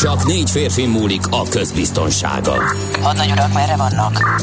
Csak négy férfi múlik a közbiztonsága. Hadnagy urak, merre vannak?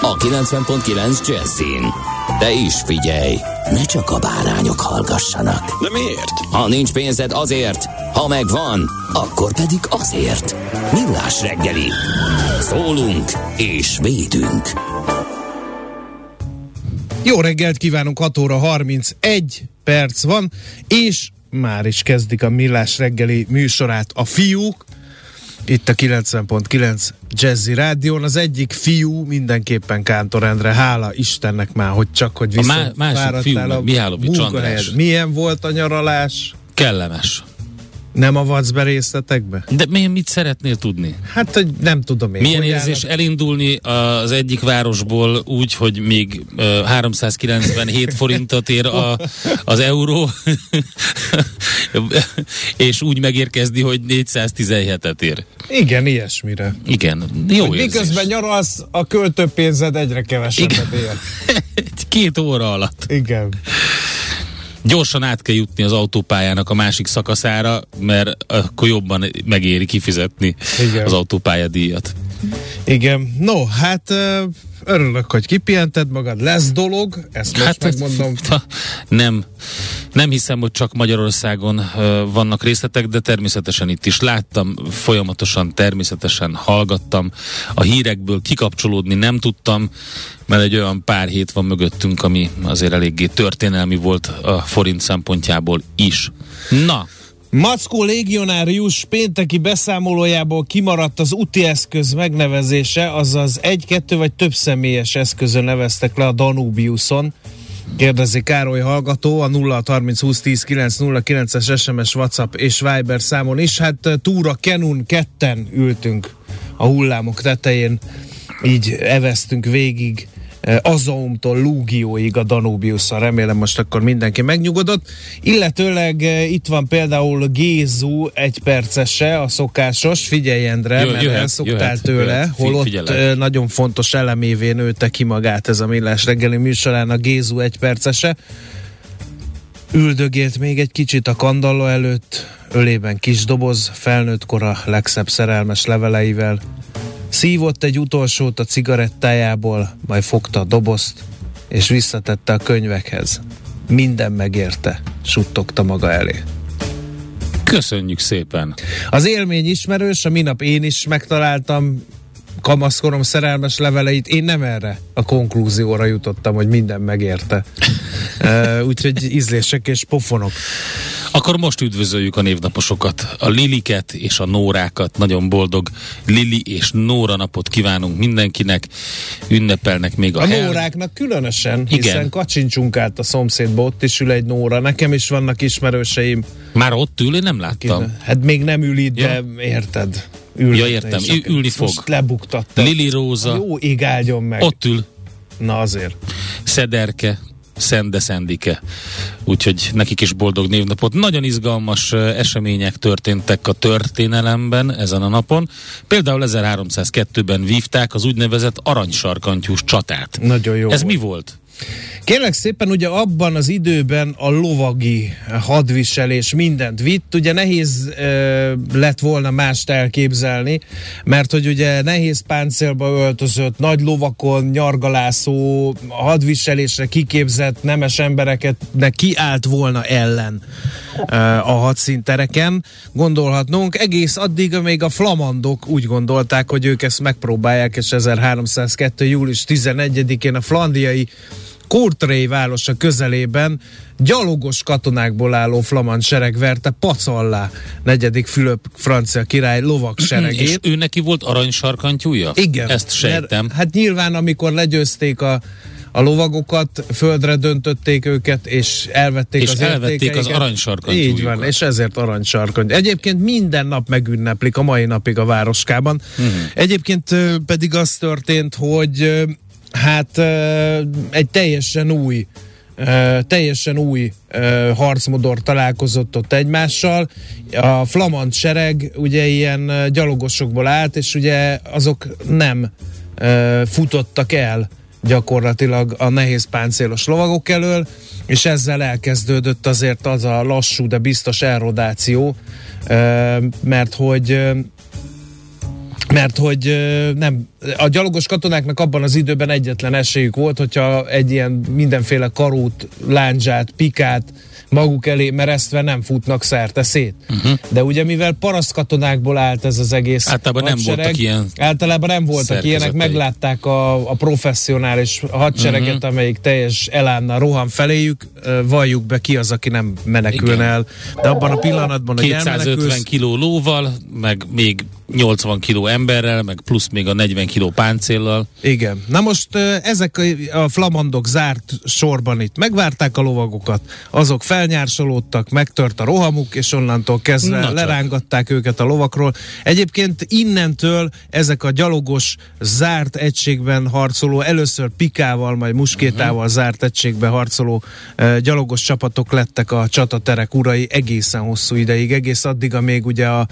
a 90.9 Jazzin. De is figyelj, ne csak a bárányok hallgassanak. De miért? Ha nincs pénzed azért, ha megvan, akkor pedig azért. Millás reggeli. Szólunk és védünk. Jó reggelt kívánunk, 6 óra 31 perc van, és már is kezdik a Millás reggeli műsorát a fiúk, itt a 90.9 Jazzy Rádión. Az egyik fiú mindenképpen Kántor Endre, hála Istennek már, hogy csak, hogy A má- másik fiú, a Mihálovics. András. Milyen volt a nyaralás? Kellemes. Nem avatsz be részletekbe? De mi, mit szeretnél tudni? Hát, hogy nem tudom én. Milyen hogy érzés állnak- elindulni az egyik városból úgy, hogy még ö, 397 forintot ér a, az euró, és úgy megérkezni, hogy 417-et ér. Igen, ilyesmire. Igen, jó Hogy érzés. miközben nyaralsz, a költőpénzed egyre kevesebbet ér. Két óra alatt. Igen. Gyorsan át kell jutni az autópályának a másik szakaszára, mert akkor jobban megéri kifizetni Igen. az autópályadíjat. Igen. No, hát örülök, hogy kipihented magad. Lesz dolog, ezt most hát, megmondom. nem, nem hiszem, hogy csak Magyarországon vannak részletek, de természetesen itt is láttam, folyamatosan természetesen hallgattam. A hírekből kikapcsolódni nem tudtam, mert egy olyan pár hét van mögöttünk, ami azért eléggé történelmi volt a forint szempontjából is. Na, Mackó légionárius pénteki beszámolójából kimaradt az úti eszköz megnevezése, azaz egy, kettő vagy több személyes eszközön neveztek le a Danubiuson. Kérdezi Károly hallgató a 0 30 20 10 909 es SMS, WhatsApp és Viber számon is. Hát eh, túra Kenun ketten ültünk a hullámok tetején, így eveztünk végig Azaumtól Lúgióig a Danubiuson. Remélem most akkor mindenki megnyugodott. Illetőleg eh, itt van például Gézu egy percese, a szokásos. Figyelj Endre, Jö- mert jöhet, elszoktál jöhet, tőle, jöhet. Holott figyelek. eh, nagyon fontos elemévé nőtte ki magát ez a millás reggeli műsorán a Gézu egy percese. Üldögélt még egy kicsit a kandalló előtt, ölében kis doboz, felnőtt kora legszebb szerelmes leveleivel. Szívott egy utolsót a cigarettájából, majd fogta a dobozt, és visszatette a könyvekhez. Minden megérte, suttogta maga elé. köszönjük szépen. Az élmény ismerős, a minap én is megtaláltam kamaszkorom szerelmes leveleit, én nem erre a konklúzióra jutottam, hogy minden megérte. úgyhogy ízlések és pofonok. Akkor most üdvözöljük a névnaposokat, a Liliket és a Nórákat. Nagyon boldog Lili és Nóra napot kívánunk mindenkinek. Ünnepelnek még a, A hel- nóráknak különösen, hiszen Igen. kacsincsunk át a szomszédba, ott is ül egy nóra. Nekem is vannak ismerőseim. Már ott ül, én nem láttam. Hát még nem ül itt, de érted. Ül Ja, értem. és Ü- akkor ülni fog. Most lebuktatta. Lili Róza, Jó ég áldjon meg. ott ül. Na azért. Szederke, Szende Szendike. Úgyhogy nekik is boldog névnapot. Nagyon izgalmas események történtek a történelemben ezen a napon. Például 1302-ben vívták az úgynevezett aranysarkantyús csatát. Nagyon jó Ez volt. mi volt? Kérlek szépen, ugye abban az időben a lovagi hadviselés mindent vitt, ugye nehéz e, lett volna mást elképzelni, mert hogy ugye nehéz páncélba öltözött, nagy lovakon, nyargalászó, hadviselésre kiképzett nemes embereket ne kiállt volna ellen a hadszíntereken, gondolhatnunk. Egész addig, amíg a flamandok úgy gondolták, hogy ők ezt megpróbálják, és 1302. július 11-én a flandiai Courtrai városa közelében gyalogos katonákból álló flamand sereg verte pacallá negyedik Fülöp francia király lovak seregét. És ő neki volt aranysarkantyúja? Igen. Ezt sejtem. Mert, hát nyilván, amikor legyőzték a a lovagokat, földre döntötték őket, és elvették és az elvették az aranysarkantyújukat. Így van, és ezért aranysarkantyú. Egyébként minden nap megünneplik a mai napig a városkában. Uh-huh. Egyébként pedig az történt, hogy hát egy teljesen új teljesen új harcmodor találkozott ott egymással. A flamand sereg ugye ilyen gyalogosokból állt, és ugye azok nem futottak el gyakorlatilag a nehéz páncélos lovagok elől, és ezzel elkezdődött azért az a lassú, de biztos elrodáció, mert hogy mert hogy nem, a gyalogos katonáknak abban az időben egyetlen esélyük volt, hogyha egy ilyen mindenféle karút, láncsát, pikát maguk elé meresztve nem futnak szerte szét. Uh-huh. De ugye mivel paraszt katonákból állt ez az egész Általában hadsereg, nem voltak ilyen Általában nem voltak ilyenek, meglátták a, a professzionális hadsereget, uh-huh. amelyik teljes elánnal rohan feléjük, valljuk be ki az, aki nem menekülne Igen. el. De abban a pillanatban, hogy 250 kiló lóval, meg még 80 kiló emberrel, meg plusz még a 40 kiló páncéllal. Igen. Na most ezek a flamandok zárt sorban itt megvárták a lovagokat, azok felnyársolódtak, megtört a rohamuk, és onnantól kezdve Na lerángatták csak. őket a lovakról. Egyébként innentől ezek a gyalogos zárt egységben harcoló, először pikával, majd muskétával uh-huh. zárt egységben harcoló gyalogos csapatok lettek a csataterek urai egészen hosszú ideig, egész addig, amíg ugye a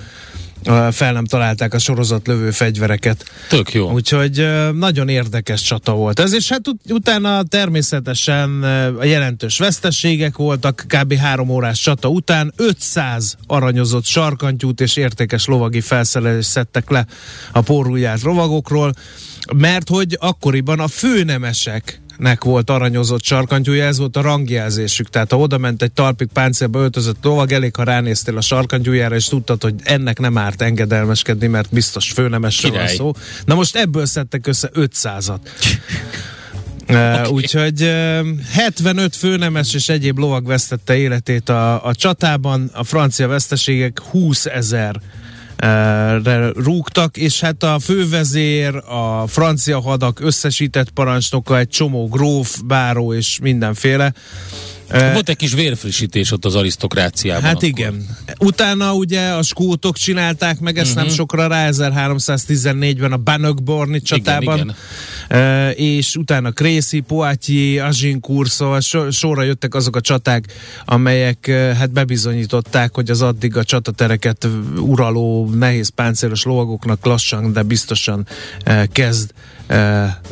fel nem találták a sorozatlövő fegyvereket. Tök jó. Úgyhogy nagyon érdekes csata volt ez, és hát ut- utána természetesen a jelentős veszteségek voltak, kb. három órás csata után 500 aranyozott sarkantyút és értékes lovagi felszerelést szedtek le a porúját rovagokról, mert hogy akkoriban a főnemesek nek volt aranyozott sarkantyúja, ez volt a rangjelzésük. Tehát ha oda ment egy talpig páncélba öltözött lovag, elég, ha ránéztél a sarkantyújára, és tudtad, hogy ennek nem árt engedelmeskedni, mert biztos főnemesre van szó. Na most ebből szedtek össze 500-at. Okay. Úgyhogy uh, 75 főnemes és egyéb lovag vesztette életét a, a csatában, a francia veszteségek 20 ezer rúgtak, és hát a fővezér, a francia hadak összesített parancsnoka, egy csomó gróf, báró és mindenféle. Volt egy kis vérfrissítés ott az arisztokráciában. Hát akkor. igen. Utána ugye a skótok csinálták meg ezt uh-huh. nem mhm. sokra rá, 1314-ben a Bannockborni csatában. Igen, igen. És utána Crécy, Poitiers, Agincourt, szóval so, sorra jöttek azok a csaták, amelyek hát bebizonyították, hogy az addig a csatatereket uraló nehéz páncélos lovagoknak lassan, de biztosan kezd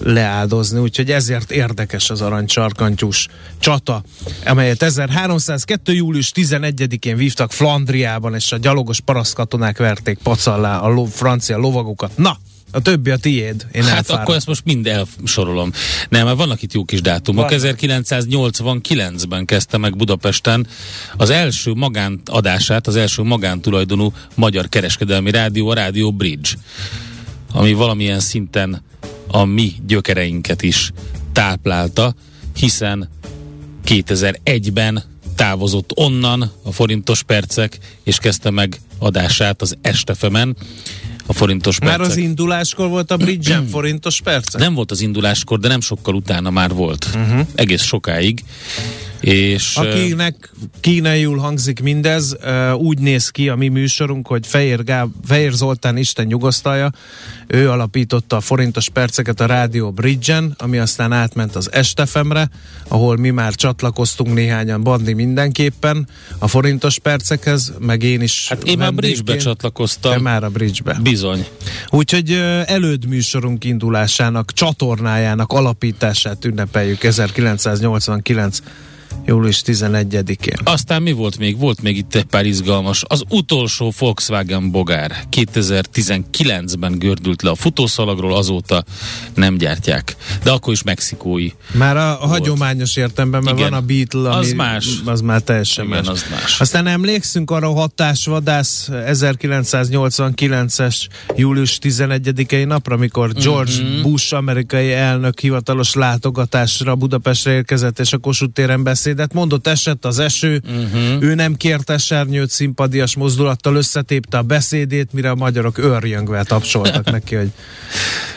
leáldozni, úgyhogy ezért érdekes az aranysarkantyús csata, amelyet 1302. július 11-én vívtak Flandriában, és a gyalogos parasztkatonák verték pacallá a lo- francia lovagokat. Na, a többi a tiéd. Én hát elfáradom. akkor ezt most mind elsorolom. Nem, mert vannak itt jó kis dátumok. Van. 1989-ben kezdte meg Budapesten az első magánadását, az első magántulajdonú magyar kereskedelmi rádió, a Rádió Bridge, ami valamilyen szinten a mi gyökereinket is táplálta, hiszen 2001-ben távozott onnan a forintos percek, és kezdte meg adását az Estefemen. A forintos percek. Már az induláskor volt a bridge forintos percek? Nem volt az induláskor, de nem sokkal utána már volt. Uh-huh. Egész sokáig. És, Akinek kínaiul hangzik mindez, úgy néz ki a mi műsorunk, hogy Fehér, Gáb, Fehér Zoltán Isten nyugosztalja, ő alapította a forintos perceket a Rádió Bridge-en, ami aztán átment az Estefemre, ahol mi már csatlakoztunk néhányan, Bandi mindenképpen a forintos percekhez, meg én is. Hát én már Bridge-be csatlakoztam. Te már a Bridge-be. Bizony. Úgyhogy előd műsorunk indulásának, csatornájának alapítását ünnepeljük 1989 Július 11-én. Aztán mi volt még? Volt még itt egy pár izgalmas. Az utolsó Volkswagen Bogár 2019-ben gördült le a futószalagról, azóta nem gyártják. De akkor is mexikói. Már a, a hagyományos értelemben, mert Igen. van a Beetle, ami, Az más. az már teljesen Igen, más. az más. Aztán emlékszünk arra a hatásvadász 1989-es július 11-i napra, amikor George Mhm. Bush amerikai elnök hivatalos látogatásra Budapestre érkezett, és a Kossuth téren beszédet mondott, esett az eső, Mhm. ő nem kért esernyőt, szimpadias mozdulattal összetépte a beszédét, mire a magyarok őrjöngve tapsoltak neki, hogy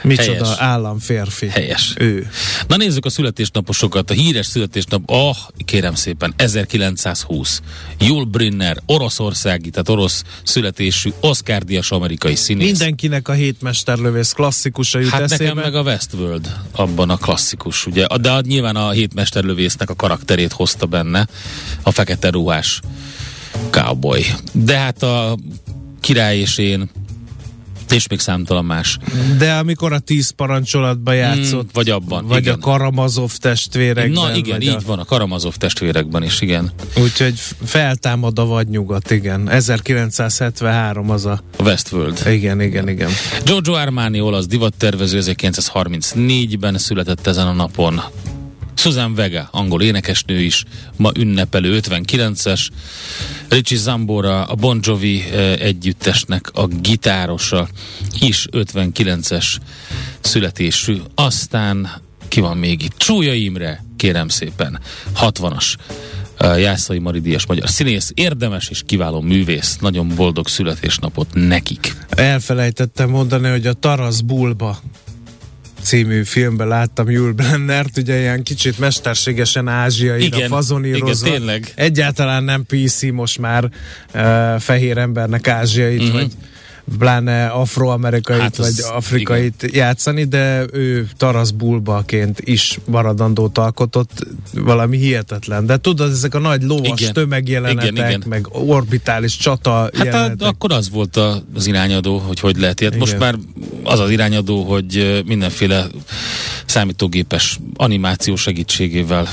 micsoda Helyes. államférfi. Helyes. Ő. Na nézzük a születésnaposokat. A híres születésnap, ah, kérem szépen, 1920. Jul Brynner, oroszországi, tehát orosz születésű, Oscar díjas amerikai színész. Mindenkinek a hétmesterlövész klasszikusa jut Hát eszébe. nekem meg a Westworld abban a klasszikus, ugye? De nyilván a hétmesterlövésznek a karakterét hozta benne, a fekete ruhás cowboy. De hát a király és én, és még számtalan más. De amikor a tíz parancsolatban játszott, Mm, vagy abban, vagy igen. a Karamazov testvérekben. Na igen, így a, van, a Karamazov testvérekben is, igen. Úgyhogy feltámad a vadnyugat, igen. 1973 az a... A Westworld. Igen, igen, igen. Giorgio Armani, olasz divattervező, 1934-ben született ezen a napon. Susan Vega, angol énekesnő is, ma ünnepelő 59-es. Richie Zambora, a Bon Jovi eh, együttesnek a gitárosa is 59-es születésű. Aztán ki van még itt? Csúlya Imre, kérem szépen, 60-as. eh, Jászai Mari Díjas magyar színész, érdemes és kiváló művész. Nagyon boldog születésnapot nekik. Elfelejtettem mondani, hogy a Tarasz Bulba című filmben láttam Jul Brennert, ugye ilyen kicsit mesterségesen ázsiaira Igen, fazonírozva. igen, tényleg. Egyáltalán nem PC most már uh, fehér embernek ázsiait, uh-huh. vagy pláne afroamerikait, Hát vagy afrikait igen. játszani, de ő Tarasz Bulbaként is maradandót alkotott, valami hihetetlen. De tudod, ezek a nagy lovas Igen. tömegjelenetek, Igen, igen. meg orbitális csata Hát jelenetek. akkor az volt az irányadó, hogy hogy lehet ilyet. Most már az az irányadó, hogy mindenféle számítógépes animáció segítségével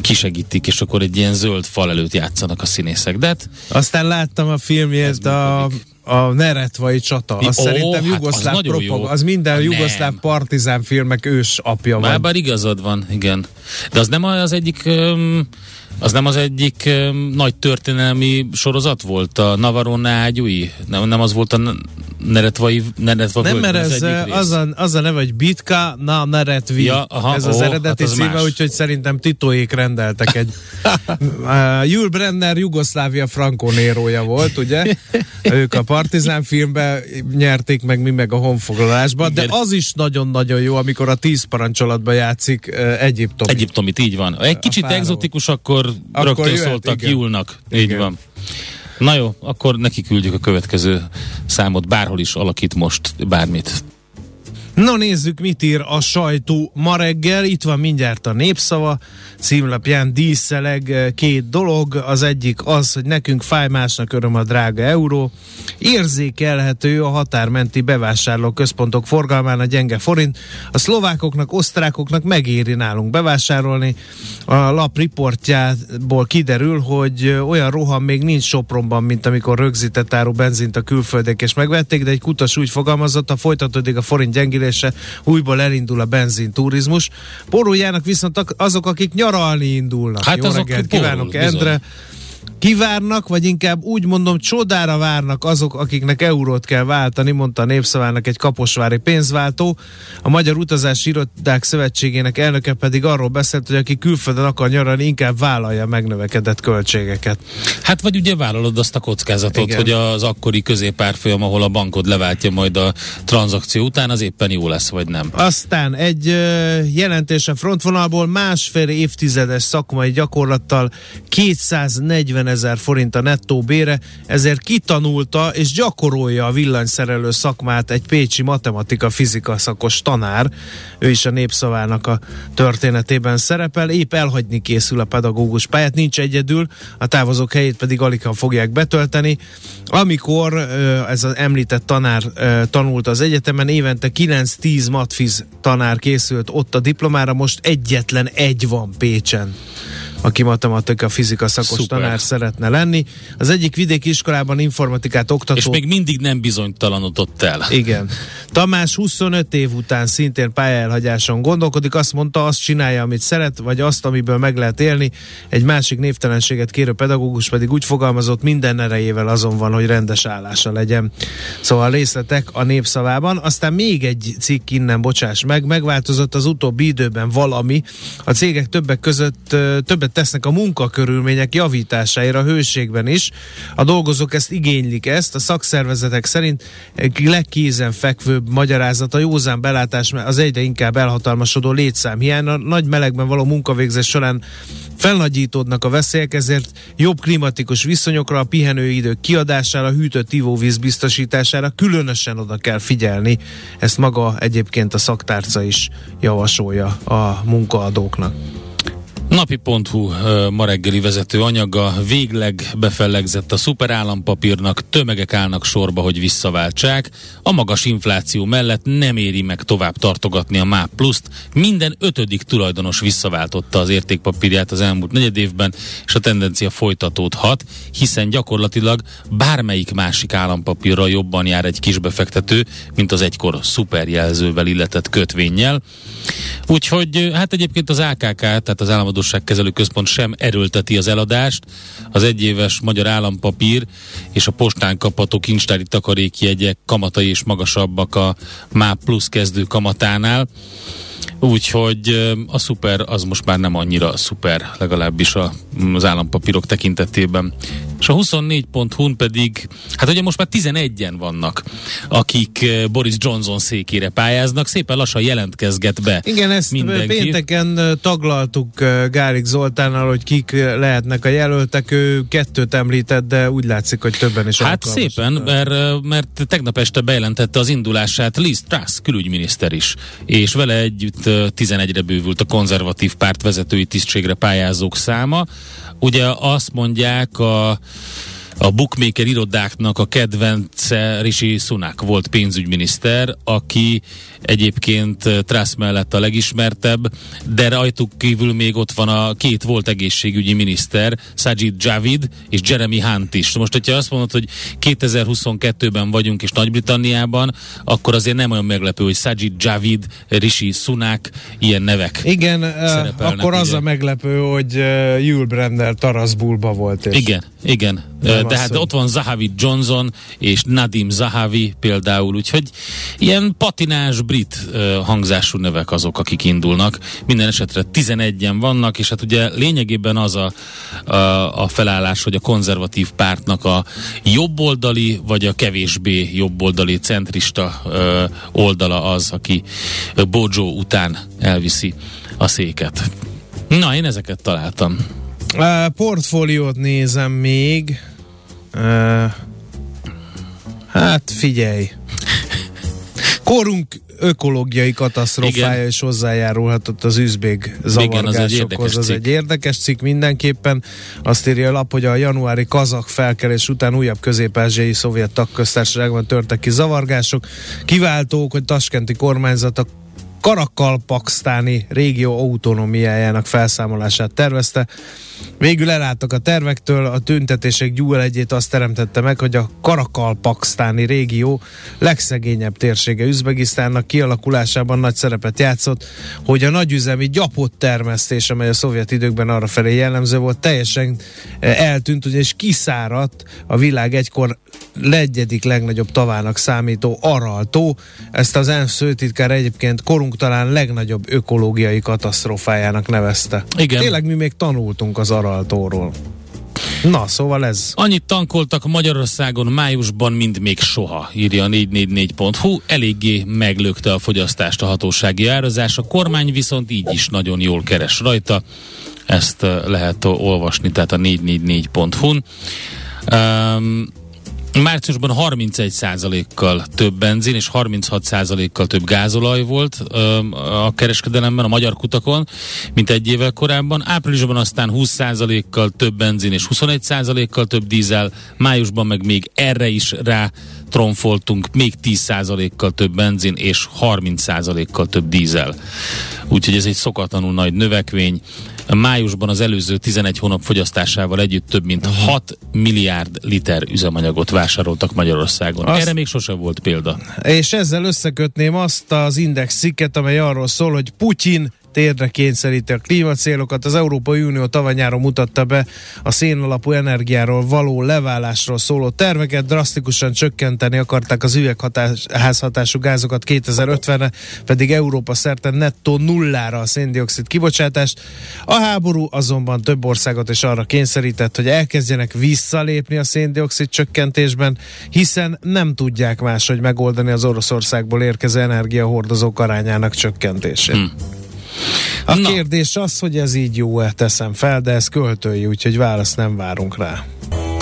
kisegítik, és akkor egy ilyen zöld fal előtt játszanak a színészek. De hát Aztán láttam a filmjét, a, működik. A Neretvai csata. Az Ó, szerintem hát jugoszláv az nagyon propag- az minden Hát jugoszláv nem. partizán filmek ős apja már van. bár igazad van, igen. De az nem az egyik öm, az nem az egyik öm, nagy történelmi sorozat volt, a Navarone ágyúi? Nem, nem az volt a Neretvai, Neretva Nem, mert ez egyik eh, az a, az a neve, hogy Bitka na Neretvi. Ja, aha, ez az ó, eredeti hát az más. úgyhogy szerintem Titóék rendeltek egy... uh, Jul Brenner Jugoszlávia Franco Nérója volt, ugye? Ők a Partizán filmben nyerték meg, mi meg a honfoglalásban, de az is nagyon-nagyon jó, amikor a tíz parancsolatban játszik uh, Egyiptom. Egyiptomit, így van. Egy kicsit fáraó. egzotikus, akkor, Akkor rögtön jöhet, szóltak igen. Júlnak. Így van. Na jó, akkor neki küldjük a következő számot, bárhol is alakít most bármit. No nézzük, mit ír a sajtó ma reggel. Itt van mindjárt a népszava címlapján díszeleg eh, két dolog. Az egyik az, hogy nekünk fáj, másnak öröm a drága euró. Érzékelhető a határmenti bevásárlóközpontok forgalmán a gyenge forint. A szlovákoknak, osztrákoknak megéri nálunk bevásárolni. A lap riportjából kiderül, hogy eh, olyan roham még nincs Sopronban, mint amikor rögzített áru benzint a külföldek és megvették, de egy kutas úgy fogalmazott, ha folytatódik a forint gyengülése, újból elindul a benzinturizmus. Poruljának viszont azok, akik nyaralni indulnak. Hát Jó azok reggelt kívánok, bizony. Endre. Kivárnak, vagy inkább úgy mondom, csodára várnak azok, akiknek eurót kell váltani, mondta a Népszavának egy kaposvári pénzváltó. A Magyar Utazási Irodák Szövetségének elnöke pedig arról beszélt, hogy aki külföldön akar nyaralni, inkább vállalja megnövekedett költségeket. Hát vagy ugye vállalod azt a kockázatot, Igen. hogy az akkori középárfolyam, ahol a bankod leváltja majd a tranzakció után, az éppen jó lesz, vagy nem. Aztán egy jelentés a frontvonalból másfél évtizedes szakmai gyakorlattal 240 ezer forint a nettó bére, ezért kitanulta és gyakorolja a villanyszerelő szakmát egy pécsi matematika-fizika szakos tanár. Ő is a népszavának a történetében szerepel, épp elhagyni készül a pedagógus pályát, nincs egyedül, a távozók helyét pedig alig fogják betölteni. Amikor ez az említett tanár tanult az egyetemen, évente 9-10 matfiz tanár készült ott a diplomára, most egyetlen egy van Pécsen. Aki matematika, fizika szakos Szuper. tanár szeretne lenni. Az egyik vidéki iskolában informatikát oktató. És még mindig nem bizonytalanodott el. Igen. Tamás 25 év után szintén pályaelhagyáson gondolkodik, azt mondta, azt csinálja, amit szeret, vagy azt, amiből meg lehet élni. Egy másik névtelenséget kérő pedagógus pedig úgy fogalmazott, minden erejével azon van, hogy rendes állása legyen. Szóval a részletek a népszavában. Aztán még egy cikk innen, bocsáss meg, megváltozott az utóbbi időben valami. A cégek többek között többet tesznek a munkakörülmények javításáért a hőségben is. A dolgozók ezt igénylik ezt, a szakszervezetek szerint legkézen fekvőbb magyarázat a józan belátás az egyre inkább elhatalmasodó létszámhiány. A nagy melegben való munkavégzés során felnagyítódnak a veszélyek, ezért jobb klimatikus viszonyokra, a pihenőidők kiadására, hűtött ivóvíz biztosítására különösen oda kell figyelni. Ezt maga egyébként a szaktárca is javasolja a munkaadóknak. Napi.hu ma reggeli vezető anyaga végleg befellegzett a szuperállampapírnak, tömegek állnak sorba, hogy visszaváltsák. A magas infláció mellett nem éri meg tovább tartogatni a MÁP pluszt. Minden ötödik tulajdonos visszaváltotta az értékpapírját az elmúlt negyed évben, és a tendencia folytatódhat, hiszen gyakorlatilag bármelyik másik állampapírra jobban jár egy kisbefektető, mint az egykor szuperjelzővel illetett kötvényel. Úgyhogy hát egyébként az AKK, tehát az Államadóságkezelő Központ sem erőlteti az eladást. Az egyéves magyar állampapír és a postán kapható kincstári takarékjegyek kamatai és magasabbak a MÁ plusz kezdő kamatánál. Úgyhogy a szuper az most már nem annyira szuper, legalábbis az állampapírok tekintetében. És a 24.hu-n pedig, hát ugye most már 11-en vannak, akik Boris Johnson székére pályáznak, szépen lassan jelentkezget be Igen, ezt mindenki. pénteken taglaltuk Gárik Zoltánnal, hogy kik lehetnek a jelöltek. Ő kettőt említett, de úgy látszik, hogy többen is Hát szépen, mert, mert tegnap este bejelentette az indulását Liz Truss külügyminiszter is, és vele együtt ö, 11-re bővült a konzervatív párt vezetői tisztségre pályázók száma. Ugye azt mondják a a bookmaker irodáknak a kedvence Rishi Sunak volt pénzügyminiszter, aki egyébként eh, Truss mellett a legismertebb, de rajtuk kívül még ott van a két volt egészségügyi miniszter, Sajid Javid és Jeremy Hunt is. Most, hogyha azt mondod, hogy 2022-ben vagyunk és Nagy-Britanniában, akkor azért nem olyan meglepő, hogy Sajid Javid, Rishi Sunak, ilyen nevek. Igen, szerepelnek, akkor az ugye. a meglepő, hogy uh, Yul Brandner Taraszbulba volt. És Igen, igen. Nem De az, hát hogy- ott van Zahavi Johnson és Nadim Zahavi például, úgyhogy ilyen patinás brit hangzású nevek azok, akik indulnak. Minden esetre 11-en vannak, és hát ugye lényegében az a, a, a felállás, hogy a konzervatív pártnak a jobboldali, vagy a kevésbé jobboldali centrista oldala az, aki Bojo után elviszi a széket. Na, én ezeket találtam. Uh, portfóliót nézem még. Uh, hát figyelj. Korunk ökológiai katasztrófája Igen. is hozzájárulhatott az üzbég az egy érdekes zavargásokhoz. Az egy érdekes cikk mindenképpen. Azt írja a lap, hogy a januári kazak felkelés után újabb közép-ázsiai szovjet tagköztársaságban törtek ki zavargások. Kiváltók, hogy taskenti kormányzat a Karakalpaksztáni régió autonómiájának felszámolását tervezte. Végül elálltak a tervektől, a tüntetések gyúlegyét azt teremtette meg, hogy a Karakalpaksztáni régió legszegényebb térsége Üzbegisztánnak kialakulásában nagy szerepet játszott, hogy a nagyüzemi gyapott termesztés, amely a szovjet időkben arra felé jellemző volt, teljesen eh, eltűnt, ugyanis kiszáradt a világ egykor legyedik legnagyobb tavának számító Araltó. Ezt az ENSZ főtitkár egyébként korunk talán legnagyobb ökológiai katasztrófájának nevezte. Igen. Tényleg mi még tanultunk az Araltóról. Na, szóval ez. Annyit tankoltak Magyarországon májusban, mint még soha, írja a 444.hu. Eléggé meglökte a fogyasztást a hatósági árazás, a kormány viszont így is nagyon jól keres rajta. Ezt eh, lehet olvasni, tehát a 444.hu-n. Um, Márciusban 31%-kal több benzin és 36%-kal több gázolaj volt öm, a kereskedelemben, a magyar kutakon, mint egy évvel korábban. Áprilisban aztán 20%-kal több benzin és 21%-kal több dízel, májusban meg még erre is rá tromfoltunk, még 10%-kal több benzin és 30%-kal több dízel. Úgyhogy ez egy szokatlanul nagy növekvény. Májusban az előző 11 hónap fogyasztásával együtt több mint 6 milliárd liter üzemanyagot vásároltak Magyarországon. Azt- Erre még sose volt példa. És ezzel összekötném azt az index cikket, amely arról szól, hogy Putyin térdre kényszeríti a klímacélokat. Az Európai Unió tavaly-nyáron mutatta be a szénalapú energiáról való leválásról szóló terveket, drasztikusan csökkenteni akarták az üvegházhatású gázokat 2050-re, pedig Európa szerte nettó nullára a széndiokszid kibocsátást. A háború azonban több országot is arra kényszerített, hogy elkezdjenek visszalépni a széndiokszid csökkentésben, hiszen nem tudják máshogy megoldani az Oroszországból érkező energiahordozók arányának csökkentését. Hmm. A Na. kérdés az, hogy ez így jó-e, teszem fel, de ez költői, úgyhogy választ nem várunk rá.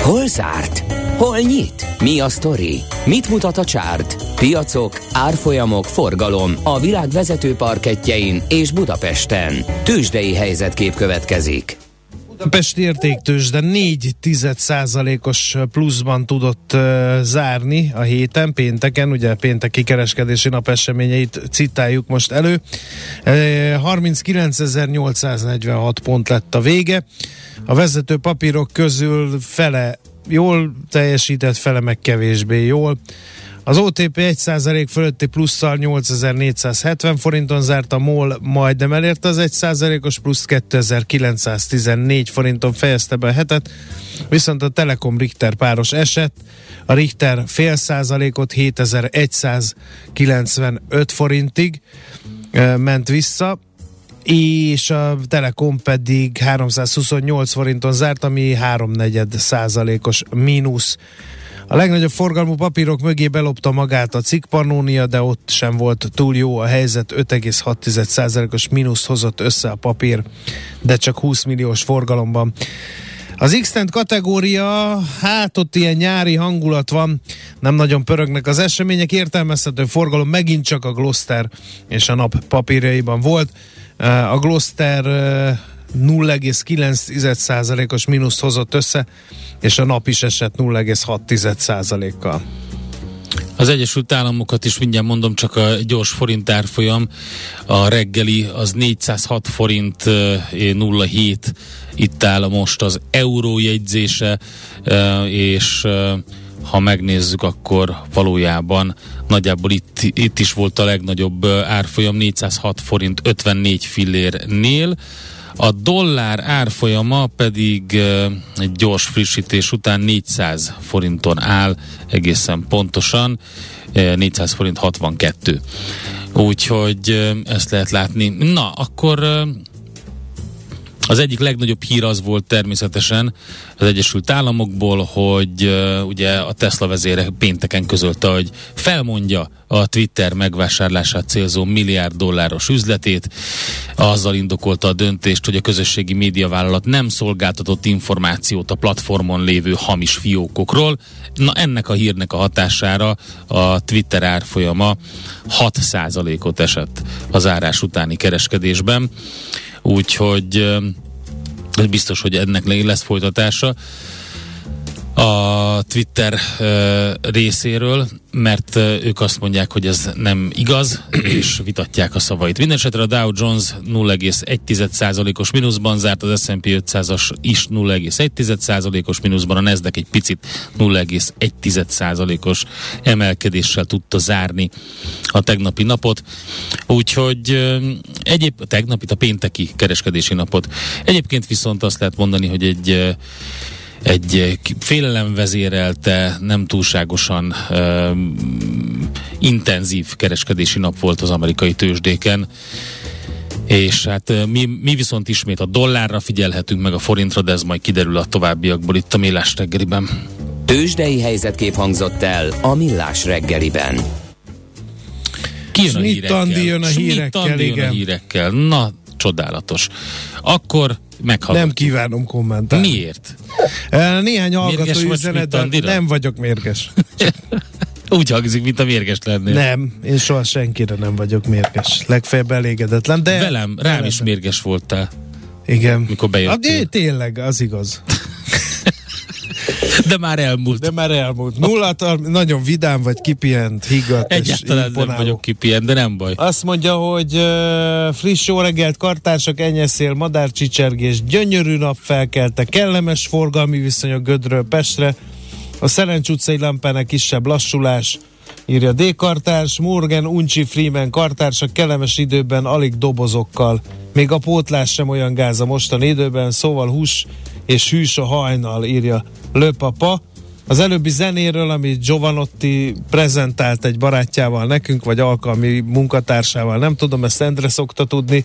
Hol zárt? Hol nyit? Mi a sztori? Mit mutat a csárt? Piacok, árfolyamok, forgalom a világ vezető parketjein és Budapesten. Tősdei helyzetkép következik. Budapesti értéktős, de 4 os pluszban tudott uh, zárni a héten, pénteken, ugye pénteki kereskedési nap eseményeit citáljuk most elő. Uh, 39.846 pont lett a vége. A vezető papírok közül fele jól teljesített, fele meg kevésbé jól. Az OTP 1% fölötti plusszal 8470 forinton zárt, a MOL majdnem elérte az 1%-os plusz 2914 forinton fejezte be a hetet, viszont a Telekom Richter páros esett, a Richter fél százalékot 7195 forintig ment vissza, és a Telekom pedig 328 forinton zárt, ami háromnegyed százalékos mínusz. A legnagyobb forgalmú papírok mögé belopta magát a cikk Pannónia, de ott sem volt túl jó a helyzet, 5,6%-os mínuszt hozott össze a papír, de csak 20 milliós forgalomban. Az x kategória, hát ott ilyen nyári hangulat van, nem nagyon pörögnek az események, értelmezhető forgalom megint csak a Gloster és a nap papírjaiban volt. A Gloster 0,9%-os mínuszt hozott össze, és a nap is esett 0,6%-kal. Az Egyesült Államokat is mindjárt mondom, csak a gyors forint árfolyam, a reggeli az 406 forint eh, 07, itt áll most az euró jegyzése, és ha megnézzük, akkor valójában nagyjából itt, itt is volt a legnagyobb árfolyam, 406 forint 54 fillérnél, a dollár árfolyama pedig egy gyors frissítés után 400 forinton áll egészen pontosan, eh, 400 forint 62. Úgyhogy ezt lehet látni. Na, akkor az egyik legnagyobb hír az volt természetesen az Egyesült Államokból, hogy uh, ugye a Tesla vezére pénteken közölte, hogy felmondja a Twitter megvásárlását célzó milliárd dolláros üzletét. Azzal indokolta a döntést, hogy a közösségi médiavállalat nem szolgáltatott információt a platformon lévő hamis fiókokról. Na ennek a hírnek a hatására a Twitter árfolyama 6%-ot esett az árás utáni kereskedésben úgyhogy biztos, hogy ennek lesz folytatása a Twitter részéről, mert ők azt mondják, hogy ez nem igaz, és vitatják a szavait. Mindenesetre a Dow Jones 0,1%-os mínuszban zárt, az S&P 500-as is 0,1%-os mínuszban, a Nasdaq egy picit 0,1%-os emelkedéssel tudta zárni a tegnapi napot. Úgyhogy egyéb, a tegnapit, a pénteki kereskedési napot. Egyébként viszont azt lehet mondani, hogy egy egy eh, félelem vezérelte, nem túlságosan uh, intenzív kereskedési nap volt az amerikai tőzsdéken. És hát eh, mi, mi viszont ismét a dollárra figyelhetünk meg a forintra, de ez majd kiderül a továbbiakból itt a Mélás reggeliben. Tőzsdei helyzetkép hangzott el a Millás reggeliben. Ki jön a Schmidt hírekkel? Andi jön a Schmidt hírekkel, jön a igen. hírekkel. Na, csodálatos. Akkor meghallgatjuk. Nem kívánom kommentálni. Miért? Eh, Néhány hallgató üzenet, nem vagyok mérges. Úgy hangzik, mint a mérges lennél. Nem, én soha senkire nem vagyok mérges. Legfeljebb elégedetlen, de... Velem, rám is mérges voltál. Igen. Mikor bejöttél. De tényleg, az igaz. De már elmúlt. De már elmúlt. Nulla, nagyon vidám vagy, kipihent, higgadt Egyáltalán nem vagyok kipihent, de nem baj. Azt mondja, hogy uh, friss jó reggelt, kartársak, enyeszél, madárcsicsergés, gyönyörű nap felkelte, kellemes forgalmi viszonyok Gödről Pestre, a Szerencs utcai lámpának kisebb lassulás, írja D. Kartárs, Morgan, Uncsi, Freeman kartársak kellemes időben alig dobozokkal. Még a pótlás sem olyan gáz a mostani időben, szóval hús és hűs a hajnal, írja Löpapa. Az előbbi zenéről, amit Giovanotti prezentált egy barátjával nekünk, vagy alkalmi munkatársával, nem tudom, ezt Endre szokta tudni,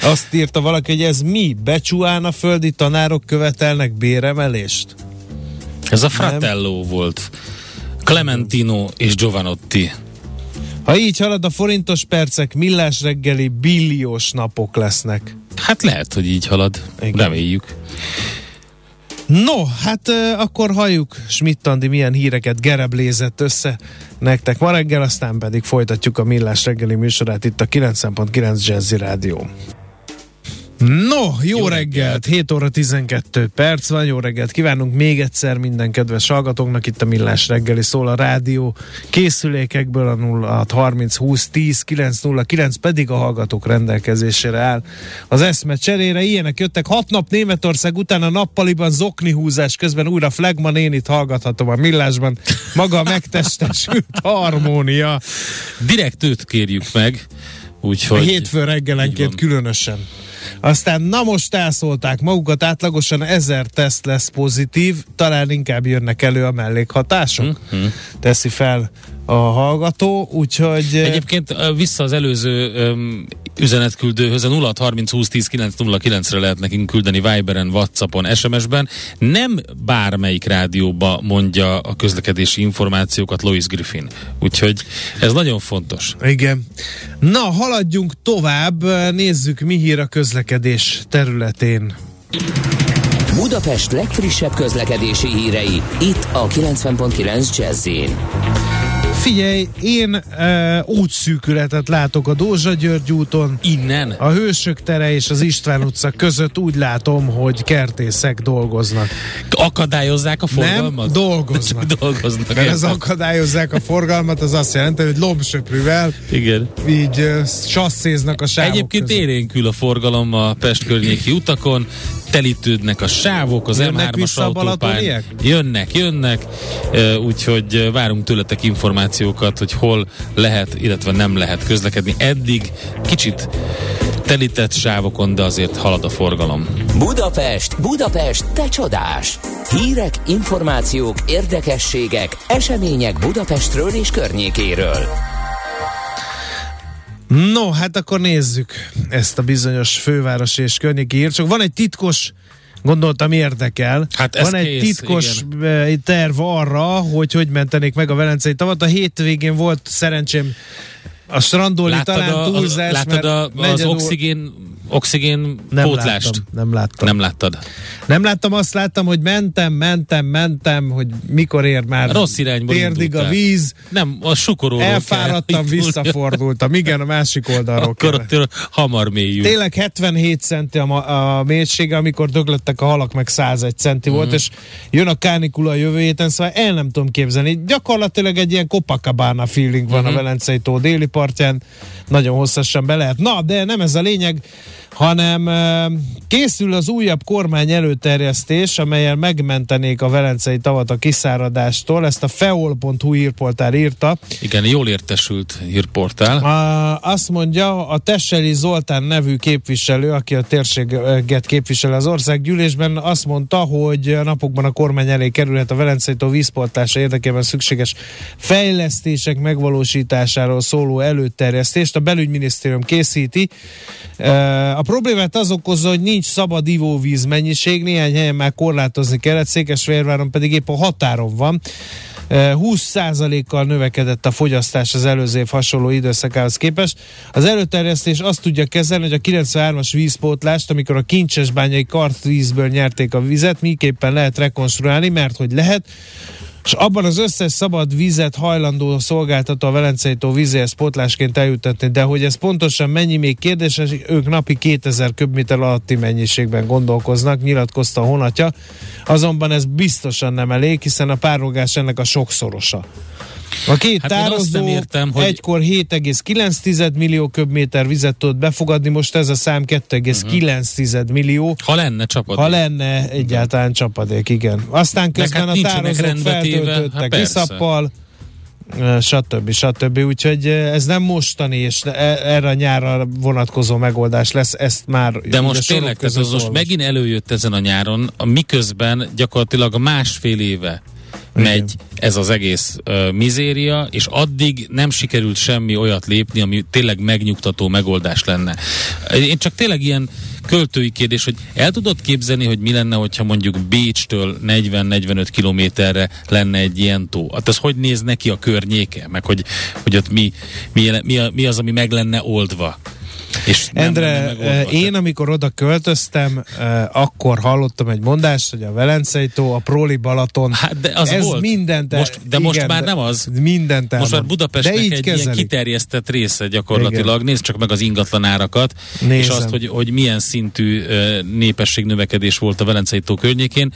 azt írta valaki, hogy ez mi? Becsúán a földi tanárok követelnek béremelést? Ez a Fratello nem. volt. Clementino és Giovanotti. Ha így halad a forintos percek, millás reggeli billiós napok lesznek. Hát lehet, hogy így halad. Igen. Reméljük. No, hát akkor halljuk Schmidt milyen híreket gereblézett össze nektek ma reggel, aztán pedig folytatjuk a Millás reggeli műsorát itt a 9.9 Jazzy Rádió. No, jó, jó reggelt. reggelt! 7 óra 12 perc van, jó reggelt kívánunk még egyszer minden kedves hallgatóknak, itt a Millás reggeli szól a rádió készülékekből a 0 30 20 10 909 pedig a hallgatók rendelkezésére áll. Az eszme cserére ilyenek jöttek, hat nap Németország után a nappaliban zokni húzás közben újra Flegma nénit hallgathatom a Millásban, maga a megtestesült harmónia. Direkt őt kérjük meg, úgyhogy... Hétfő reggelenként különösen. Aztán na most elszólták magukat, átlagosan ezer teszt lesz pozitív, talán inkább jönnek elő a mellékhatások. Mm-hmm. Teszi fel a hallgató, úgyhogy... Egyébként vissza az előző um, üzenetküldőhöz, a 0 30 20 10 9 re lehet nekünk küldeni Viberen, Whatsappon, SMS-ben. Nem bármelyik rádióba mondja a közlekedési információkat Lois Griffin. Úgyhogy ez nagyon fontos. Igen. Na, haladjunk tovább, nézzük mi hír a közlekedés területén. Budapest legfrissebb közlekedési hírei, itt a 90.9 jazz Figyelj, én e, útszűkületet látok a Dózsa György úton. Innen? A Hősök tere és az István utca között úgy látom, hogy kertészek dolgoznak. Akadályozzák a forgalmat? Nem, dolgoznak. dolgoznak. Mert az akadályozzák a forgalmat, az azt jelenti, hogy lombsöprűvel Igen. így uh, sasszéznak a sávok Egyébként között. élénkül a forgalom a Pest környéki utakon, telítődnek a sávok, az M3-as autópályán. Jönnek, jönnek, úgyhogy várunk tőletek információkat, hogy hol lehet, illetve nem lehet közlekedni. Eddig kicsit telített sávokon, de azért halad a forgalom. Budapest, Budapest, te csodás! Hírek, információk, érdekességek, események Budapestről és környékéről. No, hát akkor nézzük ezt a bizonyos főváros és környéki hír. Csak van egy titkos gondoltam érdekel. Hát Van egy kész, titkos igen. terv arra, hogy hogy mentenék meg a Velencei tavat. A hétvégén volt szerencsém a strandolni talán a, túlzás, Láttad a, az oxigén oxigén nem pótlást? Láttam, nem láttam. Nem láttad? Nem láttam, azt láttam, hogy mentem, mentem, mentem, hogy mikor ér már Rossz irányba térdig a víz. Nem, a sukoró. Elfáradtam, visszafordultam. Igen, a másik oldalról. Akkor ott hamar mélyül. Tényleg 77 centi a, a mélysége, amikor döglöttek a halak, meg 101 centi mm. volt, mhm. és jön a kánikula a jövő héten, szóval el nem tudom képzelni. Gyakorlatilag egy ilyen Copacabana feeling van mm-hmm. a mhm. Velencei tó déli partján. Nagyon hosszasan be lehet. Na, de nem ez a lényeg hanem készül az újabb kormány előterjesztés, amelyel megmentenék a Velencei tavat a kiszáradástól. Ezt a feol.hu hírportál írta. Igen, jól értesült hírportál. A, azt mondja, a Tesseli Zoltán nevű képviselő, aki a térséget képvisel az országgyűlésben, azt mondta, hogy a napokban a kormány elé kerülhet a Velencei tó vízportása érdekében szükséges fejlesztések megvalósításáról szóló előterjesztést. A belügyminisztérium készíti. A problémát az okozza, hogy nincs szabad ivóvíz mennyiség, néhány helyen már korlátozni kellett, Székesfehérváron pedig épp a határon van. 20%-kal növekedett a fogyasztás az előző év hasonló időszakához képest. Az előterjesztés azt tudja kezelni, hogy a 93-as vízpótlást, amikor a kincsesbányai kartvízből nyerték a vizet, miképpen lehet rekonstruálni, mert hogy lehet, és abban az összes szabad vizet hajlandó szolgáltató a Velencei tó vizéhez pótlásként eljutatni, de hogy ez pontosan mennyi még kérdés, ők napi 2000 köbméter alatti mennyiségben gondolkoznak, nyilatkozta a honatja, azonban ez biztosan nem elég, hiszen a párolgás ennek a sokszorosa. A két hát tározó értem, hogy... egykor 7,9 millió köbméter vizet tudott befogadni, most ez a szám 2,9 uh-huh. millió. Ha lenne csapadék. Ha lenne egyáltalán igen. csapadék, igen. Aztán közben hát a tározók feltöltöttek hát viszappal, stb. stb. Úgyhogy ez nem mostani, és e- erre a nyárra vonatkozó megoldás lesz, ezt már... De most tényleg, ez az most megint előjött ezen a nyáron, miközben gyakorlatilag másfél éve megy ez az egész uh, mizéria, és addig nem sikerült semmi olyat lépni, ami tényleg megnyugtató megoldás lenne. Én csak tényleg ilyen költői kérdés, hogy el tudod képzelni, hogy mi lenne, hogyha mondjuk Bécstől 40-45 kilométerre lenne egy ilyen tó? Hát az hogy néz neki a környéke? Meg hogy, hogy ott mi, mi, mi, mi az, ami meg lenne oldva? És Endre, nem én amikor oda költöztem, akkor hallottam egy mondást, hogy a Velencei tó, a Proli Balaton, hát de az ez volt. mindent most, De igen, most már nem az. Mindent Most már Budapestnek egy kezelik. ilyen kiterjesztett része gyakorlatilag. Igen. Nézd csak meg az ingatlan árakat, Nézem. és azt, hogy, hogy milyen szintű népességnövekedés volt a Velencei tó környékén.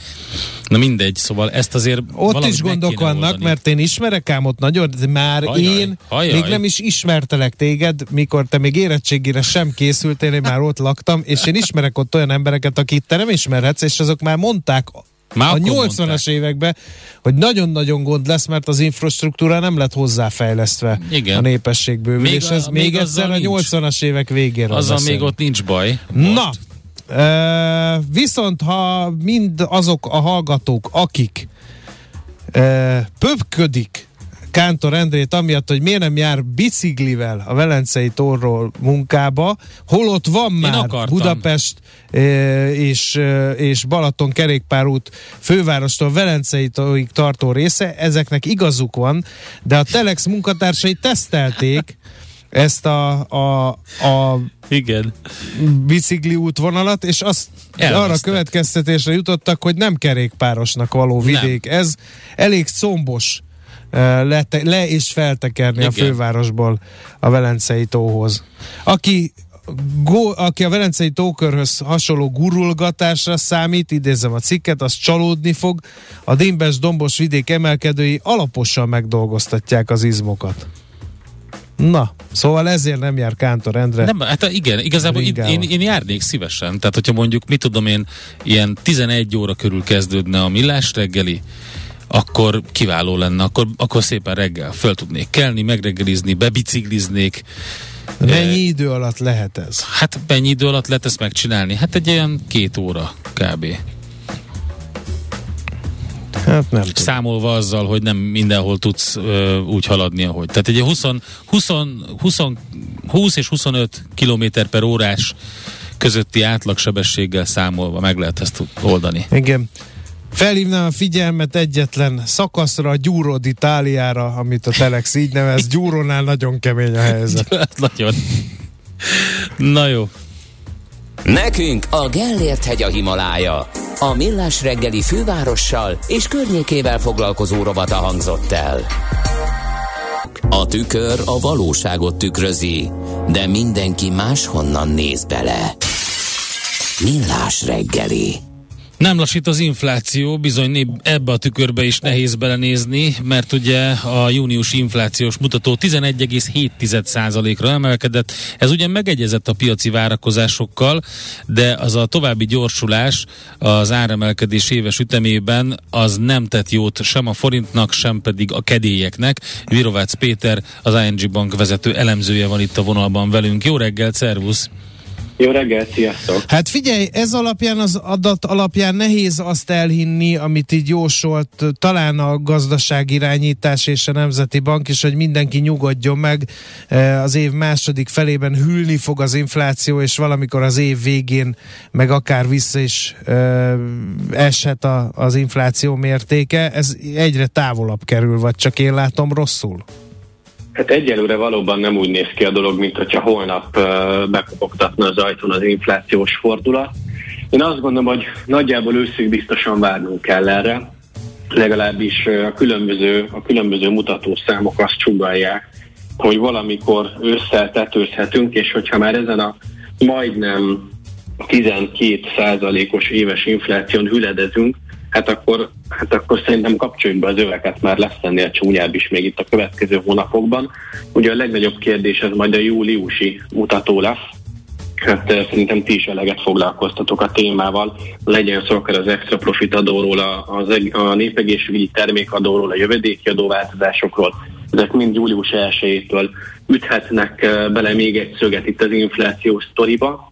Na mindegy, szóval ezt azért Ott is gondok vannak, oldani. mert én ismerek ám ott nagyon, de már hajjaj, én hajjaj. még nem is ismertelek téged, mikor te még érettségére sem készültél, én már ott laktam, és én ismerek ott olyan embereket, akit te nem ismerhetsz, és azok már mondták már a 80-as években, hogy nagyon-nagyon gond lesz, mert az infrastruktúra nem lett hozzáfejlesztve Igen. a népességbővüléshez. Még, még, még egyszer a 80-as évek végére. Azzal beszélünk. még ott nincs baj. Most. Na, e, viszont ha mind azok a hallgatók, akik e, pöpködik Kántor Endrét amiatt, hogy miért nem jár biciklivel a Velencei torról munkába, holott van már Budapest és, és Balaton kerékpárút fővárostól Velencei tartó része, ezeknek igazuk van, de a Telex munkatársai tesztelték ezt a, a, a igen. bicikli útvonalat, és azt Elveszte. arra következtetésre jutottak, hogy nem kerékpárosnak való vidék. Nem. Ez elég combos le, le és feltekerni Igen. a fővárosból a Velencei tóhoz. Aki Go, aki a Velencei tókörhöz hasonló gurulgatásra számít, idézem a cikket, az csalódni fog. A Dimbes dombos vidék emelkedői alaposan megdolgoztatják az izmokat. Na, szóval ezért nem jár Kántor Endre. Nem, hát igen, igazából én, én, én járnék szívesen. Tehát, hogyha mondjuk, mit tudom én, ilyen 11 óra körül kezdődne a millás reggeli, akkor kiváló lenne, akkor, akkor szépen reggel föl tudnék kelni, megreggelizni, bebicikliznék. Mennyi e, idő alatt lehet ez? Hát mennyi idő alatt lehet ezt megcsinálni? Hát egy olyan két óra kb. Hát nem Számolva azzal, hogy nem mindenhol tudsz ö, úgy haladni, ahogy. Tehát egy 20, 20, 20, 20 és 25 km per órás közötti átlagsebességgel számolva meg lehet ezt oldani. Igen. Felhívnám a figyelmet egyetlen szakaszra, a Gyuro d'Italiára, amit a Telex így nevez. Gyúrónál nagyon kemény a helyzet. nagyon. Na jó. Nekünk a Gellért hegy a Himalája. A millás reggeli fővárossal és környékével foglalkozó robata hangzott el. A tükör a valóságot tükrözi, de mindenki máshonnan néz bele. Millás reggeli. Nem lassít az infláció, bizony ebbe a tükörbe is nehéz belenézni, mert ugye a június inflációs mutató 11,7%-ra emelkedett. Ez ugye megegyezett a piaci várakozásokkal, de az a további gyorsulás az áremelkedés éves ütemében az nem tett jót sem a forintnak, sem pedig a kedélyeknek. Virovácz Péter, az ING Bank vezető elemzője van itt a vonalban velünk. Jó reggelt, szervusz! Jó reggelt, sziasztok! Hát figyelj, ez alapján, az adat alapján nehéz azt elhinni, amit így jósolt talán a gazdaságirányítás és a Nemzeti Bank is, hogy mindenki nyugodjon meg. E, az év második felében hűlni fog az infláció, és valamikor az év végén meg akár vissza is e, eshet a, az infláció mértéke. Ez egyre távolabb kerül, vagy csak én látom rosszul? Hát egyelőre valóban nem úgy néz ki a dolog, mint hogyha holnap bekopogtatna az ajtón az inflációs fordulat. Én azt gondolom, hogy nagyjából őszig biztosan várnunk kell erre. legalábbis a különböző, a különböző mutatószámok azt csugalják, hogy valamikor ősszel tetőzhetünk, és hogyha már ezen a majdnem 12 százalékos éves infláción hüledezünk, hát akkor, hát akkor szerintem kapcsoljuk be az öveket, már lesz ennél csúnyább is még itt a következő hónapokban. Ugye a legnagyobb kérdés ez majd a júliusi mutató lesz, Hát szerintem ti is eleget foglalkoztatok a témával, legyen szó akár az extra profit adóról, a, a népegészségügyi termékadóról, a jövedéki adóváltozásokról, ezek mind július 1-től üthetnek bele még egy szöget itt az inflációs sztoriba,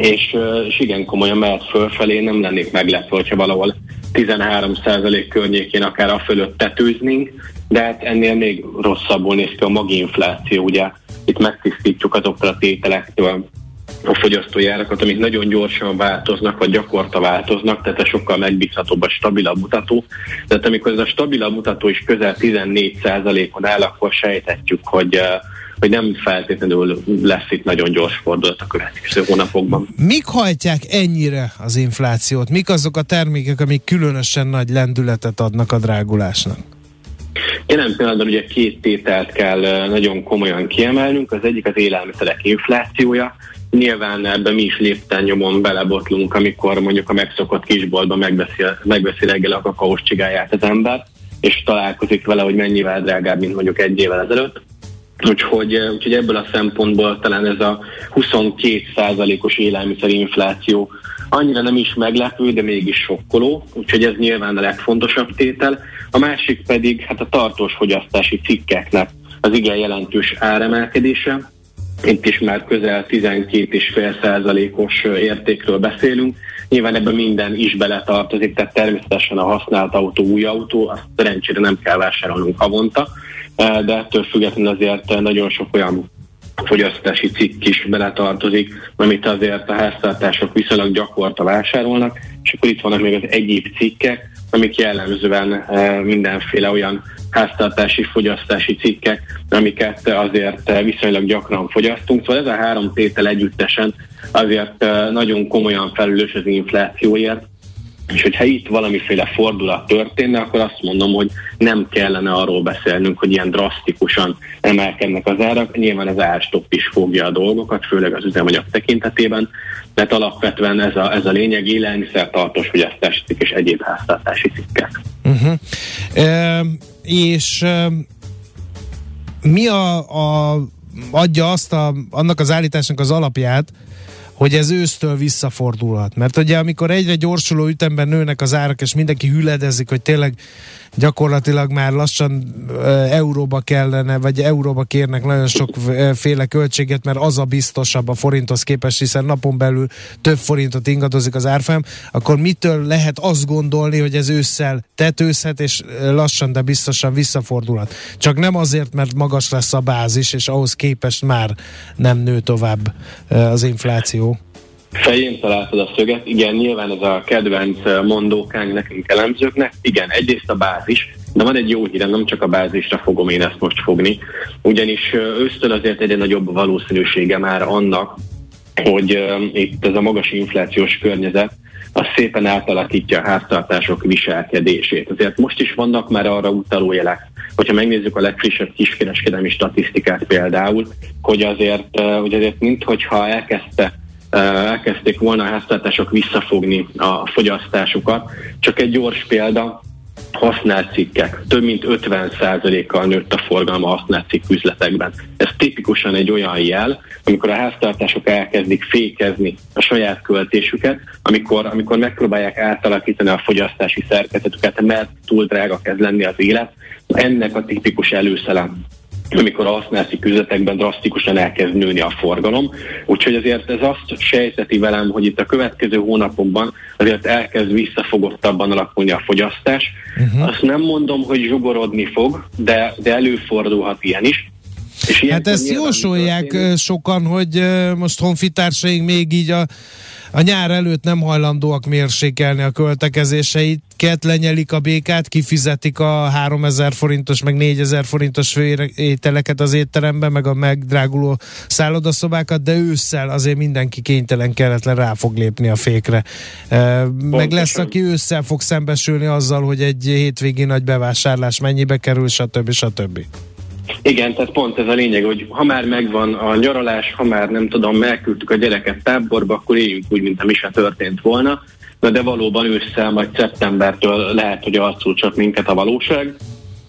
és, és igen komolyan mehet fölfelé, nem lennék meglepve, hogyha valahol 13% környékén akár a fölött tetőznénk, de hát ennél még rosszabbul néz ki a maginfláció, ugye itt megtisztítjuk azoktól a tételektől, a fogyasztói árakat, amik nagyon gyorsan változnak, vagy gyakorta változnak, tehát ez sokkal megbízhatóbb, a stabilabb mutató. Tehát amikor ez a stabilabb mutató is közel 14%-on áll, akkor sejtetjük, hogy uh, hogy nem feltétlenül lesz itt nagyon gyors fordulat a következő hónapokban. Mik hajtják ennyire az inflációt? Mik azok a termékek, amik különösen nagy lendületet adnak a drágulásnak? Jelen pillanatban ugye két tételt kell nagyon komolyan kiemelnünk. Az egyik az élelmiszerek inflációja, Nyilván ebben mi is lépten nyomon belebotlunk, amikor mondjuk a megszokott kisboltban megbeszél, megbeszél reggel a kakaós csigáját az ember, és találkozik vele, hogy mennyivel drágább, mint mondjuk egy évvel ezelőtt. Úgyhogy, úgyhogy ebből a szempontból talán ez a 22%-os élelmiszerinfláció annyira nem is meglepő, de mégis sokkoló, úgyhogy ez nyilván a legfontosabb tétel. A másik pedig hát a tartós fogyasztási cikkeknek az igen jelentős áremelkedése, itt is már közel 12,5 százalékos értékről beszélünk. Nyilván ebben minden is beletartozik, tehát természetesen a használt autó, új autó, azt szerencsére nem kell vásárolnunk havonta, de ettől függetlenül azért nagyon sok olyan fogyasztási cikk is beletartozik, amit azért a háztartások viszonylag gyakorta vásárolnak, és akkor itt vannak még az egyéb cikkek, amik jellemzően mindenféle olyan háztartási, fogyasztási cikkek, amiket azért viszonylag gyakran fogyasztunk. Szóval ez a három tétel együttesen azért nagyon komolyan felülős az inflációért, és hogyha itt valamiféle fordulat történne, akkor azt mondom, hogy nem kellene arról beszélnünk, hogy ilyen drasztikusan emelkednek az árak. Nyilván az árstopp is fogja a dolgokat, főleg az üzemanyag tekintetében, mert alapvetően ez a, ez a lényeg élelmiszer, tartós fogyasztási és egyéb háztartási cikkek. Uh-huh. E, és e, mi a, a adja azt a, annak az állításnak az alapját, hogy ez ősztől visszafordulhat. Mert ugye amikor egyre gyorsuló ütemben nőnek az árak, és mindenki hüledezik, hogy tényleg gyakorlatilag már lassan euróba kellene, vagy euróba kérnek nagyon sokféle költséget, mert az a biztosabb a forinthoz képest, hiszen napon belül több forintot ingadozik az árfolyam, akkor mitől lehet azt gondolni, hogy ez ősszel tetőzhet, és lassan, de biztosan visszafordulhat. Csak nem azért, mert magas lesz a bázis, és ahhoz képest már nem nő tovább az infláció. Fején találtad a szöget, igen, nyilván ez a kedvenc mondókánk nekünk elemzőknek, igen, egyrészt a bázis, de van egy jó hírem, nem csak a bázisra fogom én ezt most fogni, ugyanis ősztől azért egyre nagyobb valószínűsége már annak, hogy uh, itt ez a magas inflációs környezet, az szépen átalakítja a háztartások viselkedését. Azért most is vannak már arra utaló jelek, hogyha megnézzük a legfrissebb kiskereskedelmi statisztikát például, hogy azért, hogy azért minthogyha elkezdte elkezdték volna a háztartások visszafogni a fogyasztásukat. Csak egy gyors példa, használt cikkek. Több mint 50%-kal nőtt a forgalma használt cikk üzletekben. Ez tipikusan egy olyan jel, amikor a háztartások elkezdik fékezni a saját költésüket, amikor, amikor megpróbálják átalakítani a fogyasztási szerkezetüket, mert túl drága kezd lenni az élet. Ennek a tipikus előszele amikor a használati küzletekben drasztikusan elkezd nőni a forgalom. Úgyhogy azért ez azt sejteti velem, hogy itt a következő hónapokban azért elkezd visszafogottabban alakulni a fogyasztás. Uh-huh. Azt nem mondom, hogy zsugorodni fog, de, de előfordulhat ilyen is. És hát ezt jósolják sokan, hogy most honfitársaink még így a a nyár előtt nem hajlandóak mérsékelni a költekezéseiket, lenyelik a békát, kifizetik a 3000 forintos, meg 4000 forintos főételeket az étteremben, meg a megdráguló szállodaszobákat, de ősszel azért mindenki kénytelen kelletlen rá fog lépni a fékre. Pontosan. Meg lesz, aki ősszel fog szembesülni azzal, hogy egy hétvégi nagy bevásárlás mennyibe kerül, stb. stb. Igen, tehát pont ez a lényeg, hogy ha már megvan a nyaralás, ha már nem tudom, megküldtük a gyereket táborba, akkor éljünk úgy, mint mi se történt volna. Na de valóban ősszel, majd szeptembertől lehet, hogy arcul csak minket a valóság,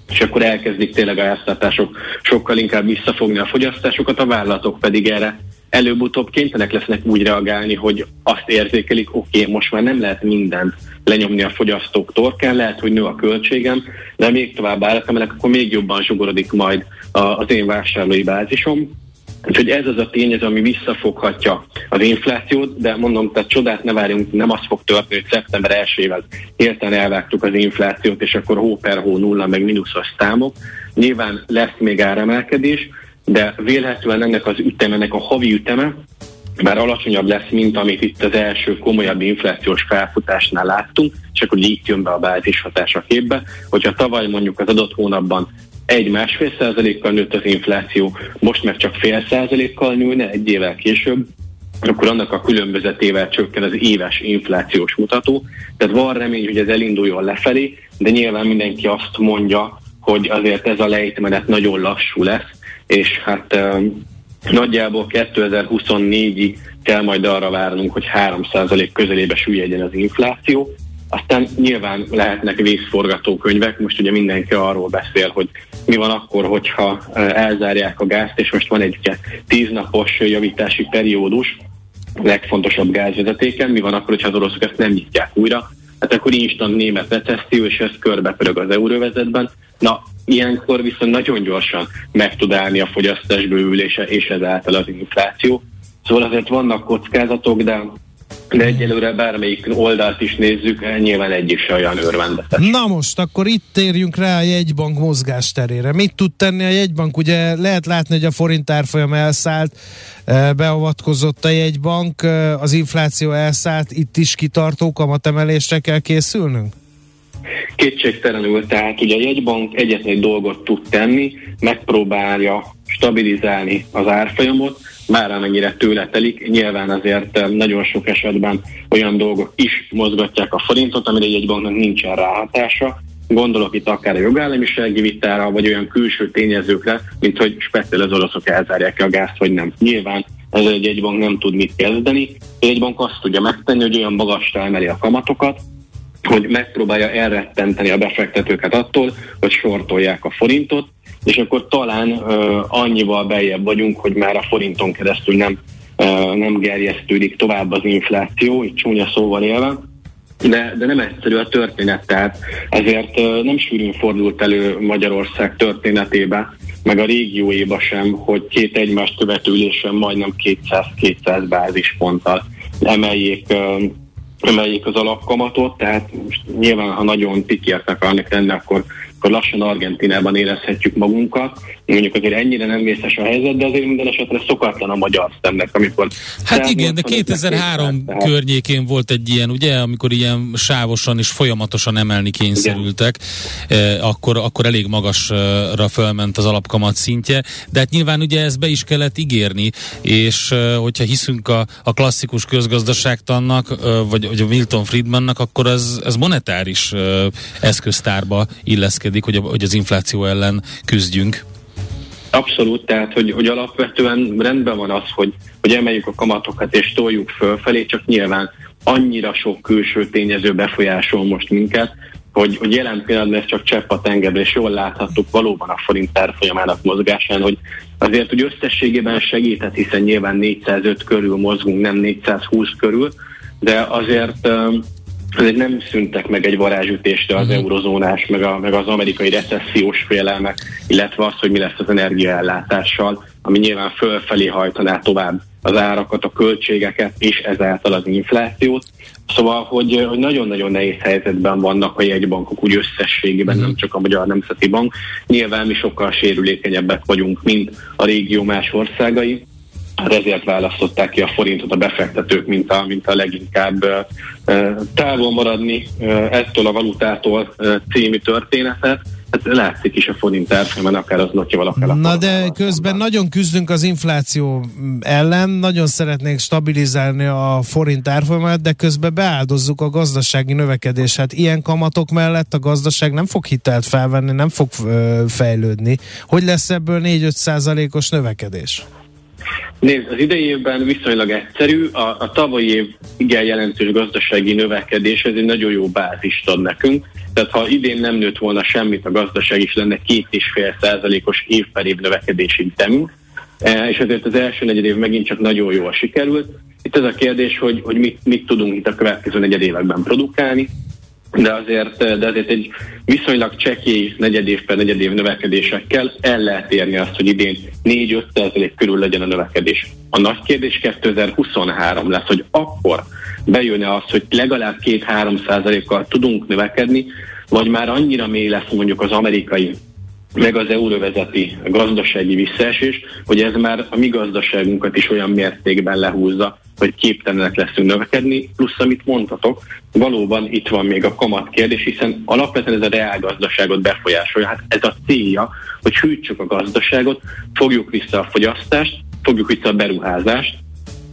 és akkor elkezdik tényleg a háztartások sokkal inkább visszafogni a fogyasztásokat, a vállalatok pedig erre előbb-utóbb kénytelenek lesznek úgy reagálni, hogy azt érzékelik, oké, okay, most már nem lehet mindent lenyomni a fogyasztók torkán, lehet, hogy nő a költségem, de még tovább állatemelek, akkor még jobban zsugorodik majd az én vásárlói bázisom. Úgyhogy ez az a tényező, ami visszafoghatja az inflációt, de mondom, tehát csodát ne várjunk, nem az fog történni, hogy szeptember 1-ével hirtelen elvágtuk az inflációt, és akkor hó per hó nulla, meg mínuszos számok. Nyilván lesz még áremelkedés, de vélhetően ennek az ütemenek a havi üteme, bár alacsonyabb lesz, mint amit itt az első komolyabb inflációs felfutásnál láttunk, és akkor így jön be a bázis hatás a képbe, hogyha tavaly mondjuk az adott hónapban egy-másfél százalékkal nőtt az infláció, most meg csak fél százalékkal nőne egy évvel később, akkor annak a különbözetével csökken az éves inflációs mutató. Tehát van remény, hogy ez elinduljon lefelé, de nyilván mindenki azt mondja, hogy azért ez a lejtmenet nagyon lassú lesz, és hát Nagyjából 2024-ig kell majd arra várnunk, hogy 3% közelébe süllyedjen az infláció. Aztán nyilván lehetnek vészforgatókönyvek, most ugye mindenki arról beszél, hogy mi van akkor, hogyha elzárják a gázt, és most van egy ugye, tíznapos javítási periódus, legfontosabb gázvezetéken, mi van akkor, hogyha az oroszok ezt nem nyitják újra, hát akkor instant német recesszió, és ez körbepörög az euróvezetben. Na, ilyenkor viszont nagyon gyorsan meg tud állni a fogyasztás bővülése, és ezáltal az infláció. Szóval azért vannak kockázatok, de de egyelőre bármelyik oldalt is nézzük, nyilván egyik se olyan örvendetes. Na most, akkor itt térjünk rá a jegybank mozgásterére. Mit tud tenni a jegybank? Ugye lehet látni, hogy a forint árfolyam elszállt, eh, beavatkozott a jegybank, eh, az infláció elszállt, itt is kitartó kamatemelésre kell készülnünk? Kétségtelenül, tehát ugye a jegybank egyetlen egy dolgot tud tenni, megpróbálja stabilizálni az árfolyamot, már amennyire tőle telik. Nyilván azért eh, nagyon sok esetben olyan dolgok is mozgatják a forintot, amire egy banknak nincsen ráhatása. Gondolok itt akár a jogállamisági vitára, vagy olyan külső tényezőkre, mint hogy speciál az oroszok elzárják a gázt, vagy nem. Nyilván ez egy jegybank nem tud mit kezdeni. Egy jegybank azt tudja megtenni, hogy olyan magasra emeli a kamatokat, hogy megpróbálja elrettenteni a befektetőket attól, hogy sortolják a forintot, és akkor talán annyival beljebb vagyunk, hogy már a forinton keresztül nem, nem gerjesztődik tovább az infláció, így csúnya szóval élve, de, de nem egyszerű a történet, tehát ezért nem sűrűn fordult elő Magyarország történetébe, meg a régióéba sem, hogy két egymást követő ülésen majdnem 200-200 bázisponttal emeljék emeljék az alapkamatot, tehát most nyilván, ha nagyon pikért akarnak lenni, akkor akkor lassan Argentinában érezhetjük magunkat. Mondjuk azért ennyire nem vészes a helyzet, de azért minden esetre szokatlan a magyar szemnek, amikor... Hát igen, de 2003 környékén volt egy ilyen, ugye, amikor ilyen sávosan és folyamatosan emelni kényszerültek, eh, akkor, akkor elég magasra fölment az alapkamat szintje, de hát nyilván ugye ezt be is kellett ígérni, és eh, hogyha hiszünk a, a klasszikus közgazdaságtannak, eh, vagy, vagy a Milton Friedmannak, akkor ez, ez monetáris eh, eszköztárba illeszkedik intézkedik, hogy, a, hogy az infláció ellen küzdjünk? Abszolút, tehát hogy, hogy alapvetően rendben van az, hogy, hogy emeljük a kamatokat és toljuk fölfelé, csak nyilván annyira sok külső tényező befolyásol most minket, hogy, hogy jelen pillanatban ez csak csepp a tengerbe, és jól láthattuk valóban a forint árfolyamának mozgásán, hogy azért, hogy összességében segített, hiszen nyilván 405 körül mozgunk, nem 420 körül, de azért ezért nem szüntek meg egy varázsütésre az uh-huh. eurozónás, meg, a, meg az amerikai recessziós félelmek, illetve az, hogy mi lesz az energiaellátással, ami nyilván fölfelé hajtaná tovább az árakat, a költségeket, és ezáltal az inflációt. Szóval, hogy, hogy nagyon-nagyon nehéz helyzetben vannak a jegybankok úgy összességében, nem csak a Magyar Nemzeti Bank. Nyilván mi sokkal sérülékenyebbek vagyunk, mint a régió más országai, Hát ezért választották ki a forintot a befektetők, mint a, mint a leginkább távol maradni ettől a valutától című történetet. Hát látszik is a forint árfolyamon, akár az notyival, akár a Na de közben nagyon küzdünk az infláció ellen, nagyon szeretnénk stabilizálni a forint árfolyamát, de közben beáldozzuk a gazdasági növekedés. Hát ilyen kamatok mellett a gazdaság nem fog hitelt felvenni, nem fog fejlődni. Hogy lesz ebből 4-5 százalékos növekedés? Nézd, az idei évben viszonylag egyszerű, a, a tavalyi év igen jelentős gazdasági növekedés, ez egy nagyon jó bázist ad nekünk. Tehát ha idén nem nőtt volna semmit a gazdaság, is lenne két és fél százalékos év per év növekedési ütemünk, e, és ezért az első negyed év megint csak nagyon jól sikerült. Itt az a kérdés, hogy, hogy mit, mit tudunk itt a következő negyed években produkálni, de azért, de azért egy viszonylag csekély negyedév per negyedév növekedésekkel el lehet érni azt, hogy idén 4-5 körül legyen a növekedés. A nagy kérdés 2023 lesz, hogy akkor bejön-e az, hogy legalább 2-3 százalékkal tudunk növekedni, vagy már annyira mély lesz mondjuk az amerikai meg az euróvezeti gazdasági visszaesés, hogy ez már a mi gazdaságunkat is olyan mértékben lehúzza, hogy képtelenek leszünk növekedni, plusz amit mondhatok, valóban itt van még a kamat kérdés, hiszen alapvetően ez a reál gazdaságot befolyásolja. Hát ez a célja, hogy hűtsük a gazdaságot, fogjuk vissza a fogyasztást, fogjuk vissza a beruházást,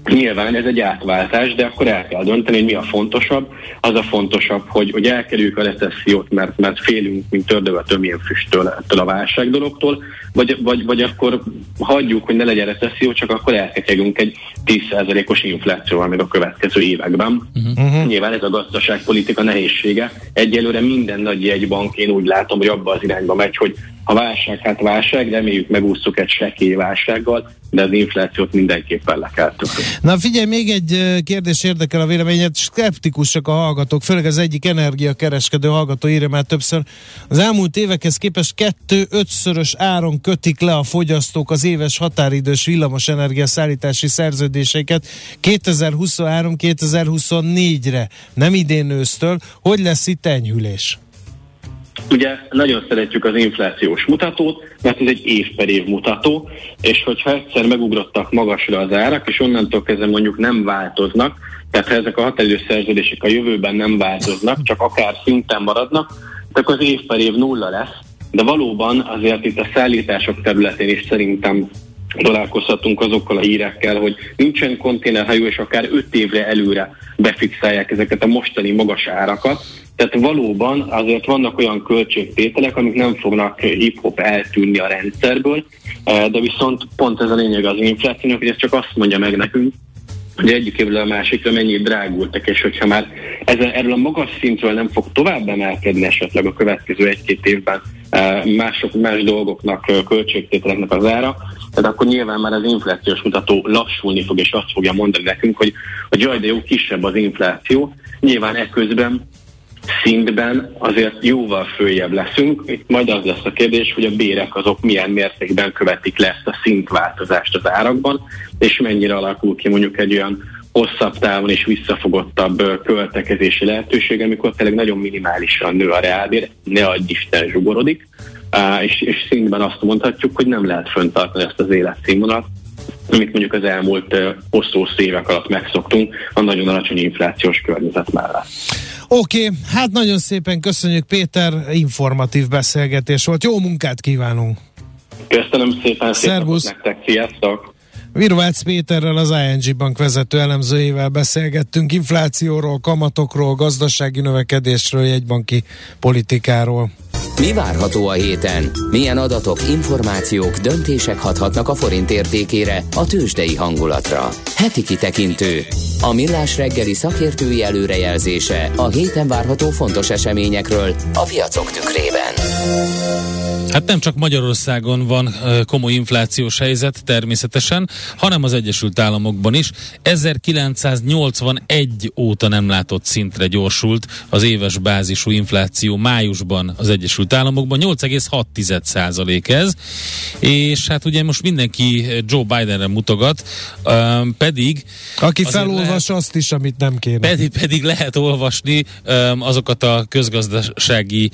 Nyilván ez egy átváltás, de akkor el kell dönteni, hogy mi a fontosabb. Az a fontosabb, hogy, hogy elkerüljük a recessziót, mert, mert félünk, mint tördöv a tömjén füsttől ettől a válság dologtól, vagy, vagy, vagy akkor hagyjuk, hogy ne legyen recesszió, csak akkor elketyegünk egy 10%-os inflációval még a következő években. Uh-huh. Nyilván ez a gazdaságpolitika nehézsége. Egyelőre minden nagy jegybank én úgy látom, hogy abba az irányba megy, hogy a válság, hát válság, reméljük megúsztuk egy sekély válsággal, de az inflációt mindenképpen le kell. Na figyelj, még egy kérdés érdekel a véleményet, skeptikusak a hallgatók, főleg az egyik energiakereskedő hallgató írja már többször. Az elmúlt évekhez képest kettő-ötszörös áron kötik le a fogyasztók az éves határidős villamos szállítási szerződéseket 2023-2024-re, nem idén ősztől. Hogy lesz itt enyhülés? Ugye nagyon szeretjük az inflációs mutatót, mert ez egy év per év mutató, és hogyha egyszer megugrottak magasra az árak, és onnantól kezdve mondjuk nem változnak, tehát ha ezek a határidős szerződések a jövőben nem változnak, csak akár szinten maradnak, akkor az év per év nulla lesz, de valóban azért itt a szállítások területén is szerintem találkozhatunk azokkal a hírekkel, hogy nincsen konténerhajó, és akár öt évre előre befixálják ezeket a mostani magas árakat, tehát valóban azért vannak olyan költségtételek, amik nem fognak hip-hop eltűnni a rendszerből, eh, de viszont pont ez a lényeg az inflációnak, hogy ez csak azt mondja meg nekünk, hogy egyik évről a másikra mennyit drágultak, és hogyha már ezen, erről a magas szintről nem fog tovább emelkedni esetleg a következő egy-két évben eh, mások, más dolgoknak, eh, költségtételeknek az ára, tehát akkor nyilván már az inflációs mutató lassulni fog, és azt fogja mondani nekünk, hogy a jaj, de jó, kisebb az infláció. Nyilván ekközben szintben azért jóval följebb leszünk. Itt majd az lesz a kérdés, hogy a bérek azok milyen mértékben követik le ezt a szintváltozást az árakban, és mennyire alakul ki mondjuk egy olyan hosszabb távon és visszafogottabb költekezési lehetőség, amikor tényleg nagyon minimálisan nő a reálbér, ne adj Isten zsugorodik, és, és szintben azt mondhatjuk, hogy nem lehet föntartani ezt az életszínvonalat, amit mondjuk az elmúlt hosszú évek alatt megszoktunk a nagyon alacsony inflációs környezet mellett. Oké, okay, hát nagyon szépen köszönjük Péter, informatív beszélgetés volt. Jó munkát kívánunk! Köszönöm szépen, Szervusz. nektek, sziasztok! Virvács Péterrel, az ING Bank vezető elemzőjével beszélgettünk inflációról, kamatokról, gazdasági növekedésről, jegybanki politikáról. Mi várható a héten? Milyen adatok, információk, döntések hathatnak a forint értékére, a tőzsdei hangulatra? Heti kitekintő. A millás reggeli szakértői előrejelzése a héten várható fontos eseményekről a piacok tükrében. Hát nem csak Magyarországon van komoly inflációs helyzet természetesen, hanem az Egyesült Államokban is. 1981 óta nem látott szintre gyorsult az éves bázisú infláció májusban az Egyesült Államokban. 8,6% ez, és hát ugye most mindenki Joe Bidenre mutogat, pedig... Aki felolvas lehet, azt is, amit nem kéne. Pedig, pedig lehet olvasni azokat a közgazdasági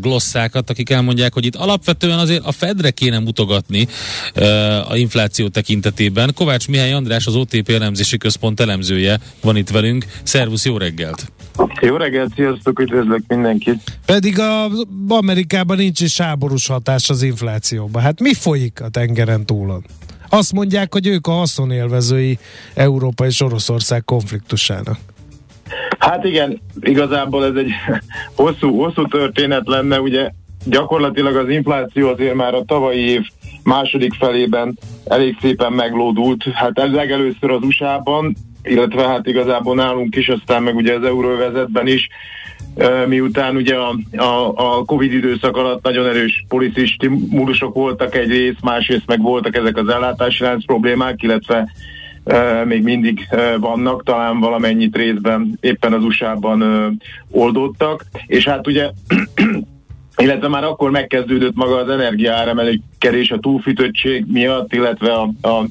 glosszákat, akik elmondják, hogy itt alapvetően azért a Fedre kéne mutogatni a infláció tekintetében. Kovács Mihály András, az OTP elemzési központ elemzője van itt velünk. Szervusz, jó reggelt! Jó reggelt, sziasztok, üdvözlök mindenkit! Pedig a Amerikában nincs is háborús hatás az inflációban. Hát mi folyik a tengeren túlon? Azt mondják, hogy ők a haszonélvezői Európa és Oroszország konfliktusának. Hát igen, igazából ez egy hosszú, hosszú történet lenne, ugye gyakorlatilag az infláció azért már a tavalyi év második felében elég szépen meglódult. Hát ez legelőször az USA-ban, illetve hát igazából nálunk is, aztán meg ugye az euróvezetben is, miután ugye a, a, a Covid időszak alatt nagyon erős policy stimulusok voltak egyrészt, másrészt meg voltak ezek az ellátási lánc problémák, illetve még mindig vannak, talán valamennyit részben éppen az USA-ban uh, és hát ugye illetve már akkor megkezdődött maga az energiaáremelkedés a túlfűtöttség miatt, illetve a, a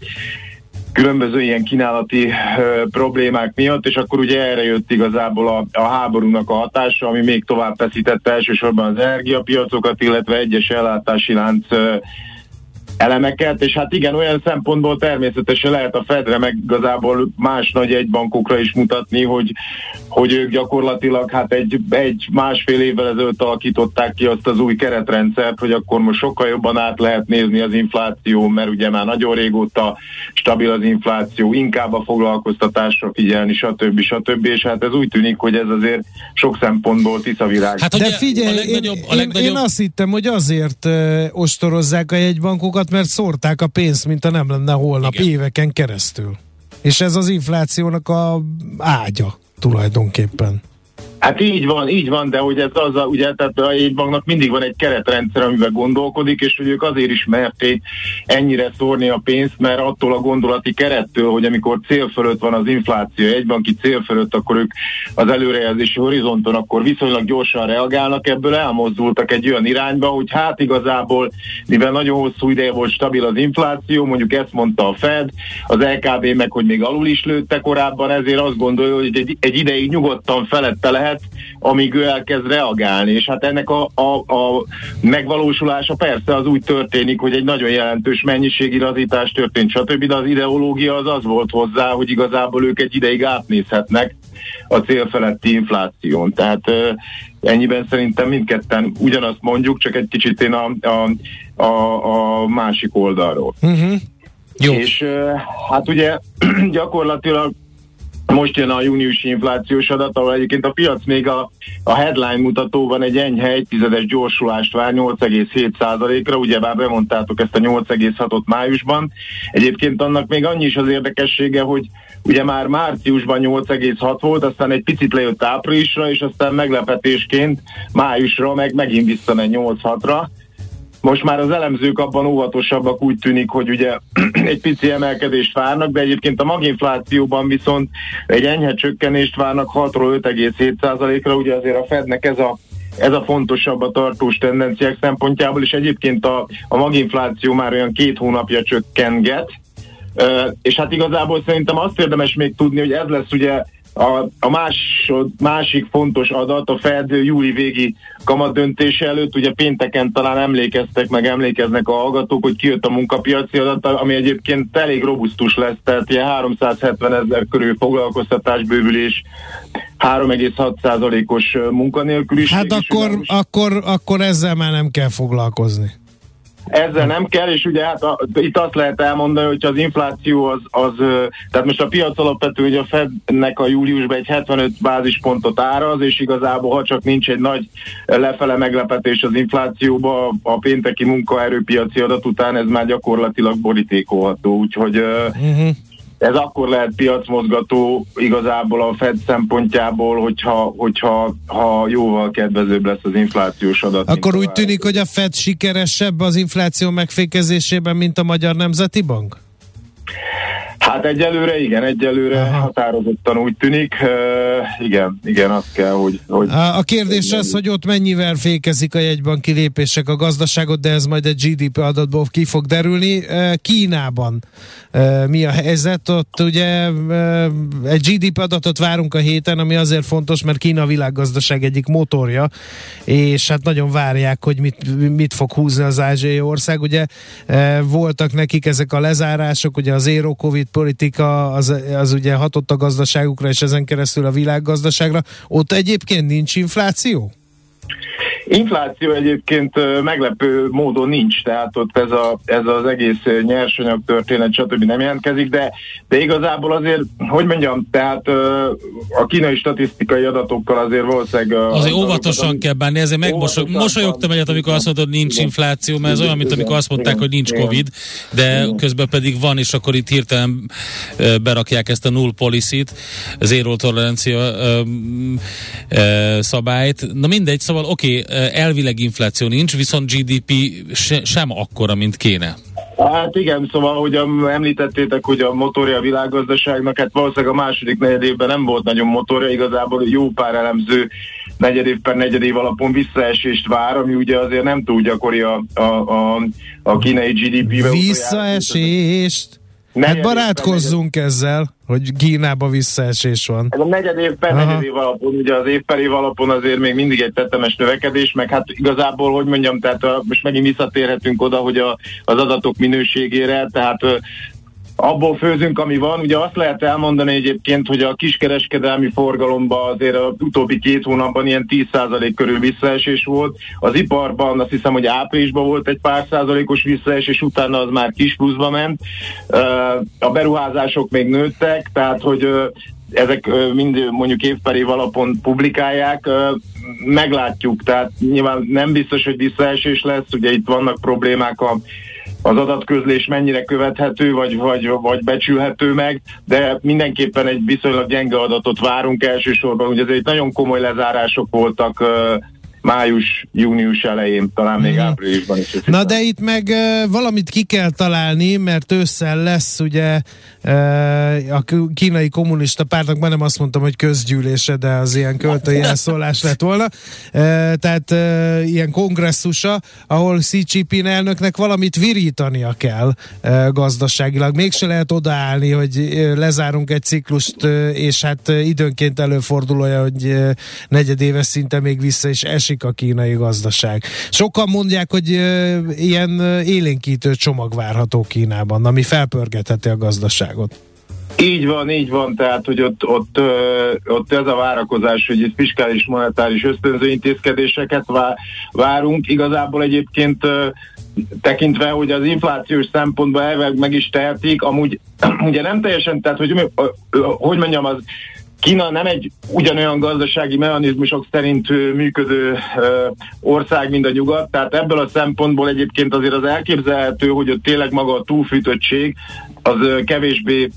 különböző ilyen kínálati ö, problémák miatt, és akkor ugye erre jött igazából a, a háborúnak a hatása, ami még tovább feszítette elsősorban az energiapiacokat, illetve egyes ellátási lánc ö, elemeket, és hát igen, olyan szempontból természetesen lehet a Fedre meg igazából más nagy egybankokra is mutatni, hogy, hogy ők gyakorlatilag hát egy, egy másfél évvel ezelőtt alakították ki azt az új keretrendszert, hogy akkor most sokkal jobban át lehet nézni az infláció, mert ugye már nagyon régóta stabil az infláció, inkább a foglalkoztatásra figyelni, stb. stb. És hát ez úgy tűnik, hogy ez azért sok szempontból tiszavirág. Hát, De figyelj, a legnagyobb, a legnagyobb... én, én azt hittem, hogy azért ostorozzák a jegybankokat, azért, mert szórták a pénzt, mint a nem lenne holnap Igen. éveken keresztül. És ez az inflációnak a ágya tulajdonképpen. Hát így van, így van, de hogy ez az a, ugye, tehát a jegybanknak mindig van egy keretrendszer, amiben gondolkodik, és hogy ők azért is merték ennyire szórni a pénzt, mert attól a gondolati kerettől, hogy amikor cél fölött van az infláció, egybanki cél fölött, akkor ők az előrejelzési horizonton akkor viszonylag gyorsan reagálnak, ebből elmozdultak egy olyan irányba, hogy hát igazából, mivel nagyon hosszú ideje volt stabil az infláció, mondjuk ezt mondta a Fed, az LKB meg, hogy még alul is lőtte korábban, ezért azt gondolja, hogy egy, egy ideig nyugodtan felette lehet lehet, amíg ő elkezd reagálni, és hát ennek a, a, a megvalósulása persze az úgy történik, hogy egy nagyon jelentős mennyiségirazítás történt, stb., de az ideológia az az volt hozzá, hogy igazából ők egy ideig átnézhetnek a célfeletti infláción. Tehát ennyiben szerintem mindketten ugyanazt mondjuk, csak egy kicsit én a, a, a, a másik oldalról. Uh-huh. Jó. És hát ugye gyakorlatilag most jön a júniusi inflációs adat, ahol egyébként a piac még a, a headline mutatóban egy enyhe egytizedes gyorsulást vár 8,7%-ra, ugyebár bemondtátok ezt a 8,6-ot májusban. Egyébként annak még annyi is az érdekessége, hogy ugye már márciusban 8,6 volt, aztán egy picit lejött áprilisra, és aztán meglepetésként májusra meg megint visszamegy 8,6-ra. Most már az elemzők abban óvatosabbak úgy tűnik, hogy ugye egy pici emelkedést várnak, de egyébként a maginflációban viszont egy enyhe csökkenést várnak 6-ról 5,7%-ra, ugye azért a Fednek ez a ez a fontosabb a tartós tendenciák szempontjából, és egyébként a, a maginfláció már olyan két hónapja csökkenget, és hát igazából szerintem azt érdemes még tudni, hogy ez lesz ugye a, a másod, másik fontos adat a Fed júli végi kamat döntése előtt, ugye pénteken talán emlékeztek, meg emlékeznek a hallgatók, hogy kijött a munkapiaci adat, ami egyébként elég robusztus lesz, tehát ilyen 370 ezer körül foglalkoztatás bővülés, 3,6%-os munkanélküliség. Hát akkor, akkor, akkor ezzel már nem kell foglalkozni. Ezzel nem kell, és ugye hát a, itt azt lehet elmondani, hogy az infláció az, az tehát most a piac alapvető, hogy a Fednek a júliusban egy 75 bázispontot áraz, és igazából, ha csak nincs egy nagy lefele meglepetés az inflációba, a pénteki munkaerőpiaci adat után ez már gyakorlatilag borítékolható, úgyhogy uh-huh ez akkor lehet piacmozgató igazából a Fed szempontjából, hogyha, hogyha ha jóval kedvezőbb lesz az inflációs adat. Akkor úgy tűnik, hogy a Fed sikeresebb az infláció megfékezésében, mint a Magyar Nemzeti Bank? Hát egyelőre igen, egyelőre Aha. határozottan úgy tűnik. Uh, igen, igen, azt kell, hogy... hogy a, a kérdés az, hogy ott mennyivel fékezik a jegybanki lépések a gazdaságot, de ez majd egy GDP adatból ki fog derülni. Kínában mi a helyzet? Ott ugye egy GDP adatot várunk a héten, ami azért fontos, mert Kína a világgazdaság egyik motorja, és hát nagyon várják, hogy mit, mit fog húzni az ázsiai ország. Ugye voltak nekik ezek a lezárások, ugye az Zero Covid politika az, az ugye hatott a gazdaságukra, és ezen keresztül a világgazdaságra. Ott egyébként nincs infláció? Infláció egyébként meglepő módon nincs, tehát ott ez, a, ez az egész nyersanyag történet, stb. nem jelentkezik, de, de igazából azért, hogy mondjam, tehát a kínai statisztikai adatokkal azért valószínűleg... Azért óvatosan amit, kell bánni, ezért megmosolyogtam egyet, amikor azt mondod, nincs infláció, mert ez olyan, mint amikor azt mondták, hogy nincs Covid, de közben pedig van, és akkor itt hirtelen berakják ezt a null policy-t, zero tolerancia szabályt. Na mindegy, szóval oké, okay, elvileg infláció nincs, viszont GDP se, sem akkora, mint kéne. Hát igen, szóval, hogy említettétek, hogy a motorja a világgazdaságnak, hát valószínűleg a második negyedévben nem volt nagyon motorja, igazából jó pár elemző negyedév per negyedév alapon visszaesést vár, ami ugye azért nem túl gyakori a, a, a, a kínai GDP-be. Visszaesést? Hát barátkozzunk ezzel, hogy Kínába visszaesés van. Ez a negyed év per negyed év alapon, ugye az év per év alapon azért még mindig egy tetemes növekedés, meg hát igazából, hogy mondjam, tehát most megint visszatérhetünk oda, hogy a, az adatok minőségére, tehát abból főzünk, ami van. Ugye azt lehet elmondani egyébként, hogy a kiskereskedelmi forgalomban azért az utóbbi két hónapban ilyen 10% körül visszaesés volt. Az iparban azt hiszem, hogy áprilisban volt egy pár százalékos visszaesés, utána az már kis pluszba ment. A beruházások még nőttek, tehát hogy ezek mind mondjuk év per év alapon publikálják, meglátjuk, tehát nyilván nem biztos, hogy visszaesés lesz, ugye itt vannak problémák a az adatközlés mennyire követhető, vagy, vagy, vagy becsülhető meg, de mindenképpen egy viszonylag gyenge adatot várunk elsősorban. Ugye ezért nagyon komoly lezárások voltak május, június elején, talán még mm. áprilisban is. Na de itt meg uh, valamit ki kell találni, mert ősszel lesz ugye uh, a kínai kommunista pártnak, már nem azt mondtam, hogy közgyűlése, de az ilyen költői elszólás lett volna. Uh, tehát uh, ilyen kongresszusa, ahol Xi Jinping elnöknek valamit virítania kell uh, gazdaságilag. Mégse lehet odaállni, hogy uh, lezárunk egy ciklust, uh, és hát uh, időnként előfordul olyan, hogy uh, negyedéves szinte még vissza is esik esik a kínai gazdaság. Sokan mondják, hogy ilyen élénkítő csomag várható Kínában, ami felpörgetheti a gazdaságot. Így van, így van, tehát hogy ott, ott, ott ez a várakozás, hogy itt fiskális monetáris ösztönző intézkedéseket várunk. Igazából egyébként tekintve, hogy az inflációs szempontból elveg meg is tehetik, amúgy ugye nem teljesen, tehát hogy, hogy mondjam, az Kína nem egy ugyanolyan gazdasági mechanizmusok szerint működő ország, mint a nyugat, tehát ebből a szempontból egyébként azért az elképzelhető, hogy ott tényleg maga a túlfűtöttség az kevésbé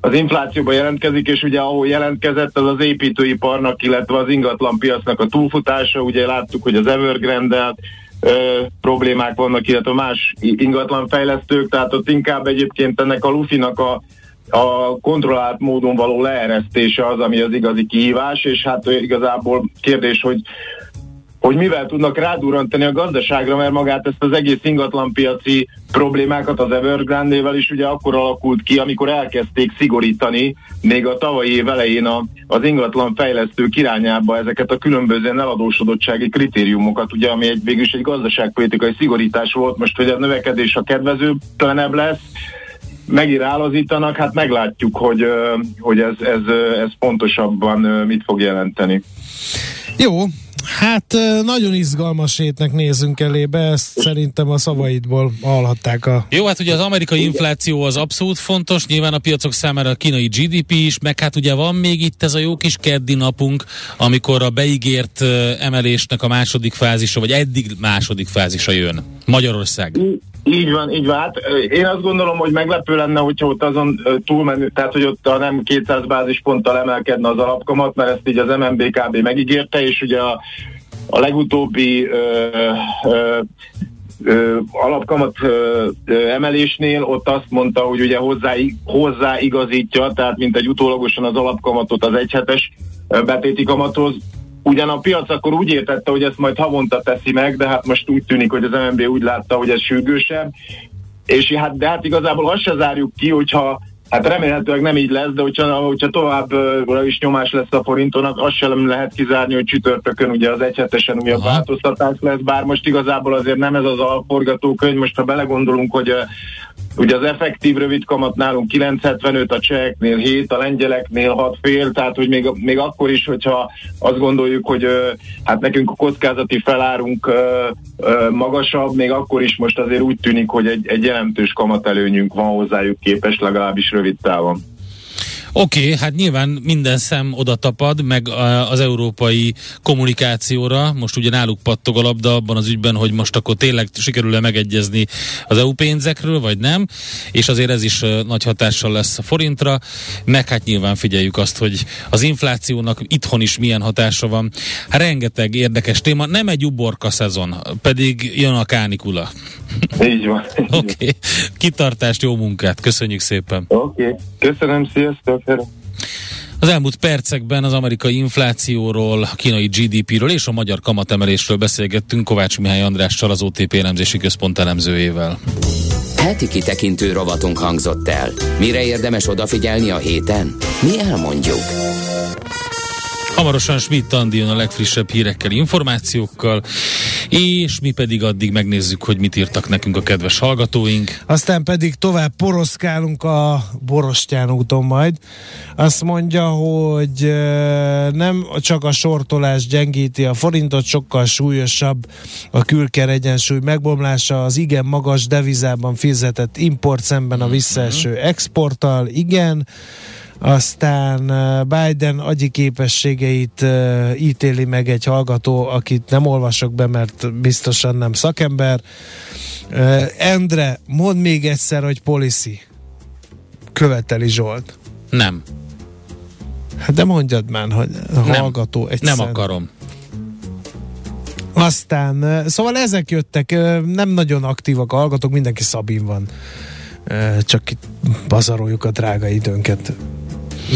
az inflációban jelentkezik, és ugye ahol jelentkezett, az az építőiparnak, illetve az ingatlan piacnak a túlfutása. Ugye láttuk, hogy az evergrande problémák vannak, illetve más ingatlanfejlesztők, tehát ott inkább egyébként ennek a lufinak a a kontrollált módon való leeresztése az, ami az igazi kihívás, és hát igazából kérdés, hogy hogy mivel tudnak rádurrantani a gazdaságra, mert magát ezt az egész ingatlanpiaci problémákat az Evergrande-vel is ugye akkor alakult ki, amikor elkezdték szigorítani még a tavalyi év elején a, az ingatlan fejlesztő irányába ezeket a különböző eladósodottsági kritériumokat, ugye, ami egy, végül is egy gazdaságpolitikai szigorítás volt, most hogy a növekedés a kedvezőtlenebb lesz, megirálozítanak, hát meglátjuk, hogy, hogy ez, ez, ez pontosabban mit fog jelenteni. Jó, Hát nagyon izgalmas hétnek nézünk elébe, ezt szerintem a szavaidból hallhatták a... Jó, hát ugye az amerikai infláció az abszolút fontos, nyilván a piacok számára a kínai GDP is, meg hát ugye van még itt ez a jó kis keddi napunk, amikor a beígért emelésnek a második fázisa, vagy eddig második fázisa jön. Magyarország. Így van, így van. Hát, én azt gondolom, hogy meglepő lenne, hogyha ott azon túlmenő, tehát hogy ott a nem 200 bázisponttal emelkedne az alapkamat, mert ezt így az MNB kb. megígérte, és ugye a, a legutóbbi ö, ö, ö, alapkamat ö, emelésnél ott azt mondta, hogy ugye hozzá, hozzáigazítja, tehát mint egy utólagosan az alapkamatot az egyhetes betéti kamathoz, Ugyan a piac akkor úgy értette, hogy ezt majd havonta teszi meg, de hát most úgy tűnik, hogy az MNB úgy látta, hogy ez sürgősebb. És hát, de hát igazából azt se zárjuk ki, hogyha Hát remélhetőleg nem így lesz, de hogyha, hogyha továbbra is nyomás lesz a forintonak, azt sem lehet kizárni, hogy csütörtökön ugye az egyhetesen újabb Aha. változtatás lesz, bár most igazából azért nem ez az alforgatókönyv, most ha belegondolunk, hogy Ugye az effektív rövid kamat nálunk 9,75, a cseheknél 7, a lengyeleknél 6 fél, tehát hogy még, még akkor is, hogyha azt gondoljuk, hogy hát nekünk a kockázati felárunk magasabb, még akkor is most azért úgy tűnik, hogy egy, egy jelentős kamatelőnyünk van hozzájuk képes, legalábbis rövid távon. Oké, okay, hát nyilván minden szem oda tapad, meg az európai kommunikációra. Most ugye náluk pattog a labda abban az ügyben, hogy most akkor tényleg sikerül-e megegyezni az EU pénzekről, vagy nem. És azért ez is nagy hatással lesz a forintra. Meg hát nyilván figyeljük azt, hogy az inflációnak itthon is milyen hatása van. Hát rengeteg érdekes téma. Nem egy uborka szezon, pedig jön a kánikula. Így van. Oké. Okay. Kitartást, jó munkát. Köszönjük szépen. Oké. Okay. Köszönöm, sziasztok. Az elmúlt percekben az amerikai inflációról, a kínai GDP-ről és a magyar kamatemelésről beszélgettünk Kovács Mihály Andrással, az OTP elemzési központ elemzőjével. Heti kitekintő rovatunk hangzott el. Mire érdemes odafigyelni a héten? Mi elmondjuk. Hamarosan Schmidt Andi jön a legfrissebb hírekkel, információkkal, és mi pedig addig megnézzük, hogy mit írtak nekünk a kedves hallgatóink. Aztán pedig tovább poroszkálunk a Borostyán úton majd. Azt mondja, hogy nem csak a sortolás gyengíti a forintot, sokkal súlyosabb a külker egyensúly megbomlása, az igen magas devizában fizetett import szemben a visszaeső exporttal, igen, aztán Biden agyi képességeit ítéli meg egy hallgató, akit nem olvasok be, mert biztosan nem szakember. Endre, mondd még egyszer, hogy policy. Követeli Zsolt. Nem. Hát de mondjad már, hogy hallgató egyszer. Nem akarom. Aztán, szóval ezek jöttek, nem nagyon aktívak a hallgatók, mindenki Szabin van. Csak itt bazaroljuk a drága időnket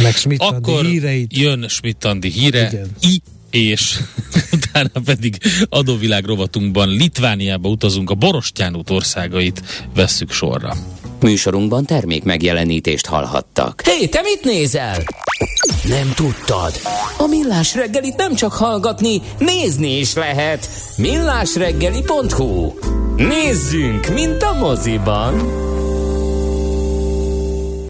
meg schmidt Akkor híreit. jön schmidt híre, Igen. I és utána pedig adóvilág rovatunkban Litvániába utazunk, a Borostyán út országait vesszük sorra. Műsorunkban termék megjelenítést hallhattak. Hé, hey, te mit nézel? Nem tudtad? A Millás reggelit nem csak hallgatni, nézni is lehet. millásreggeli.hu Nézzünk, mint a moziban!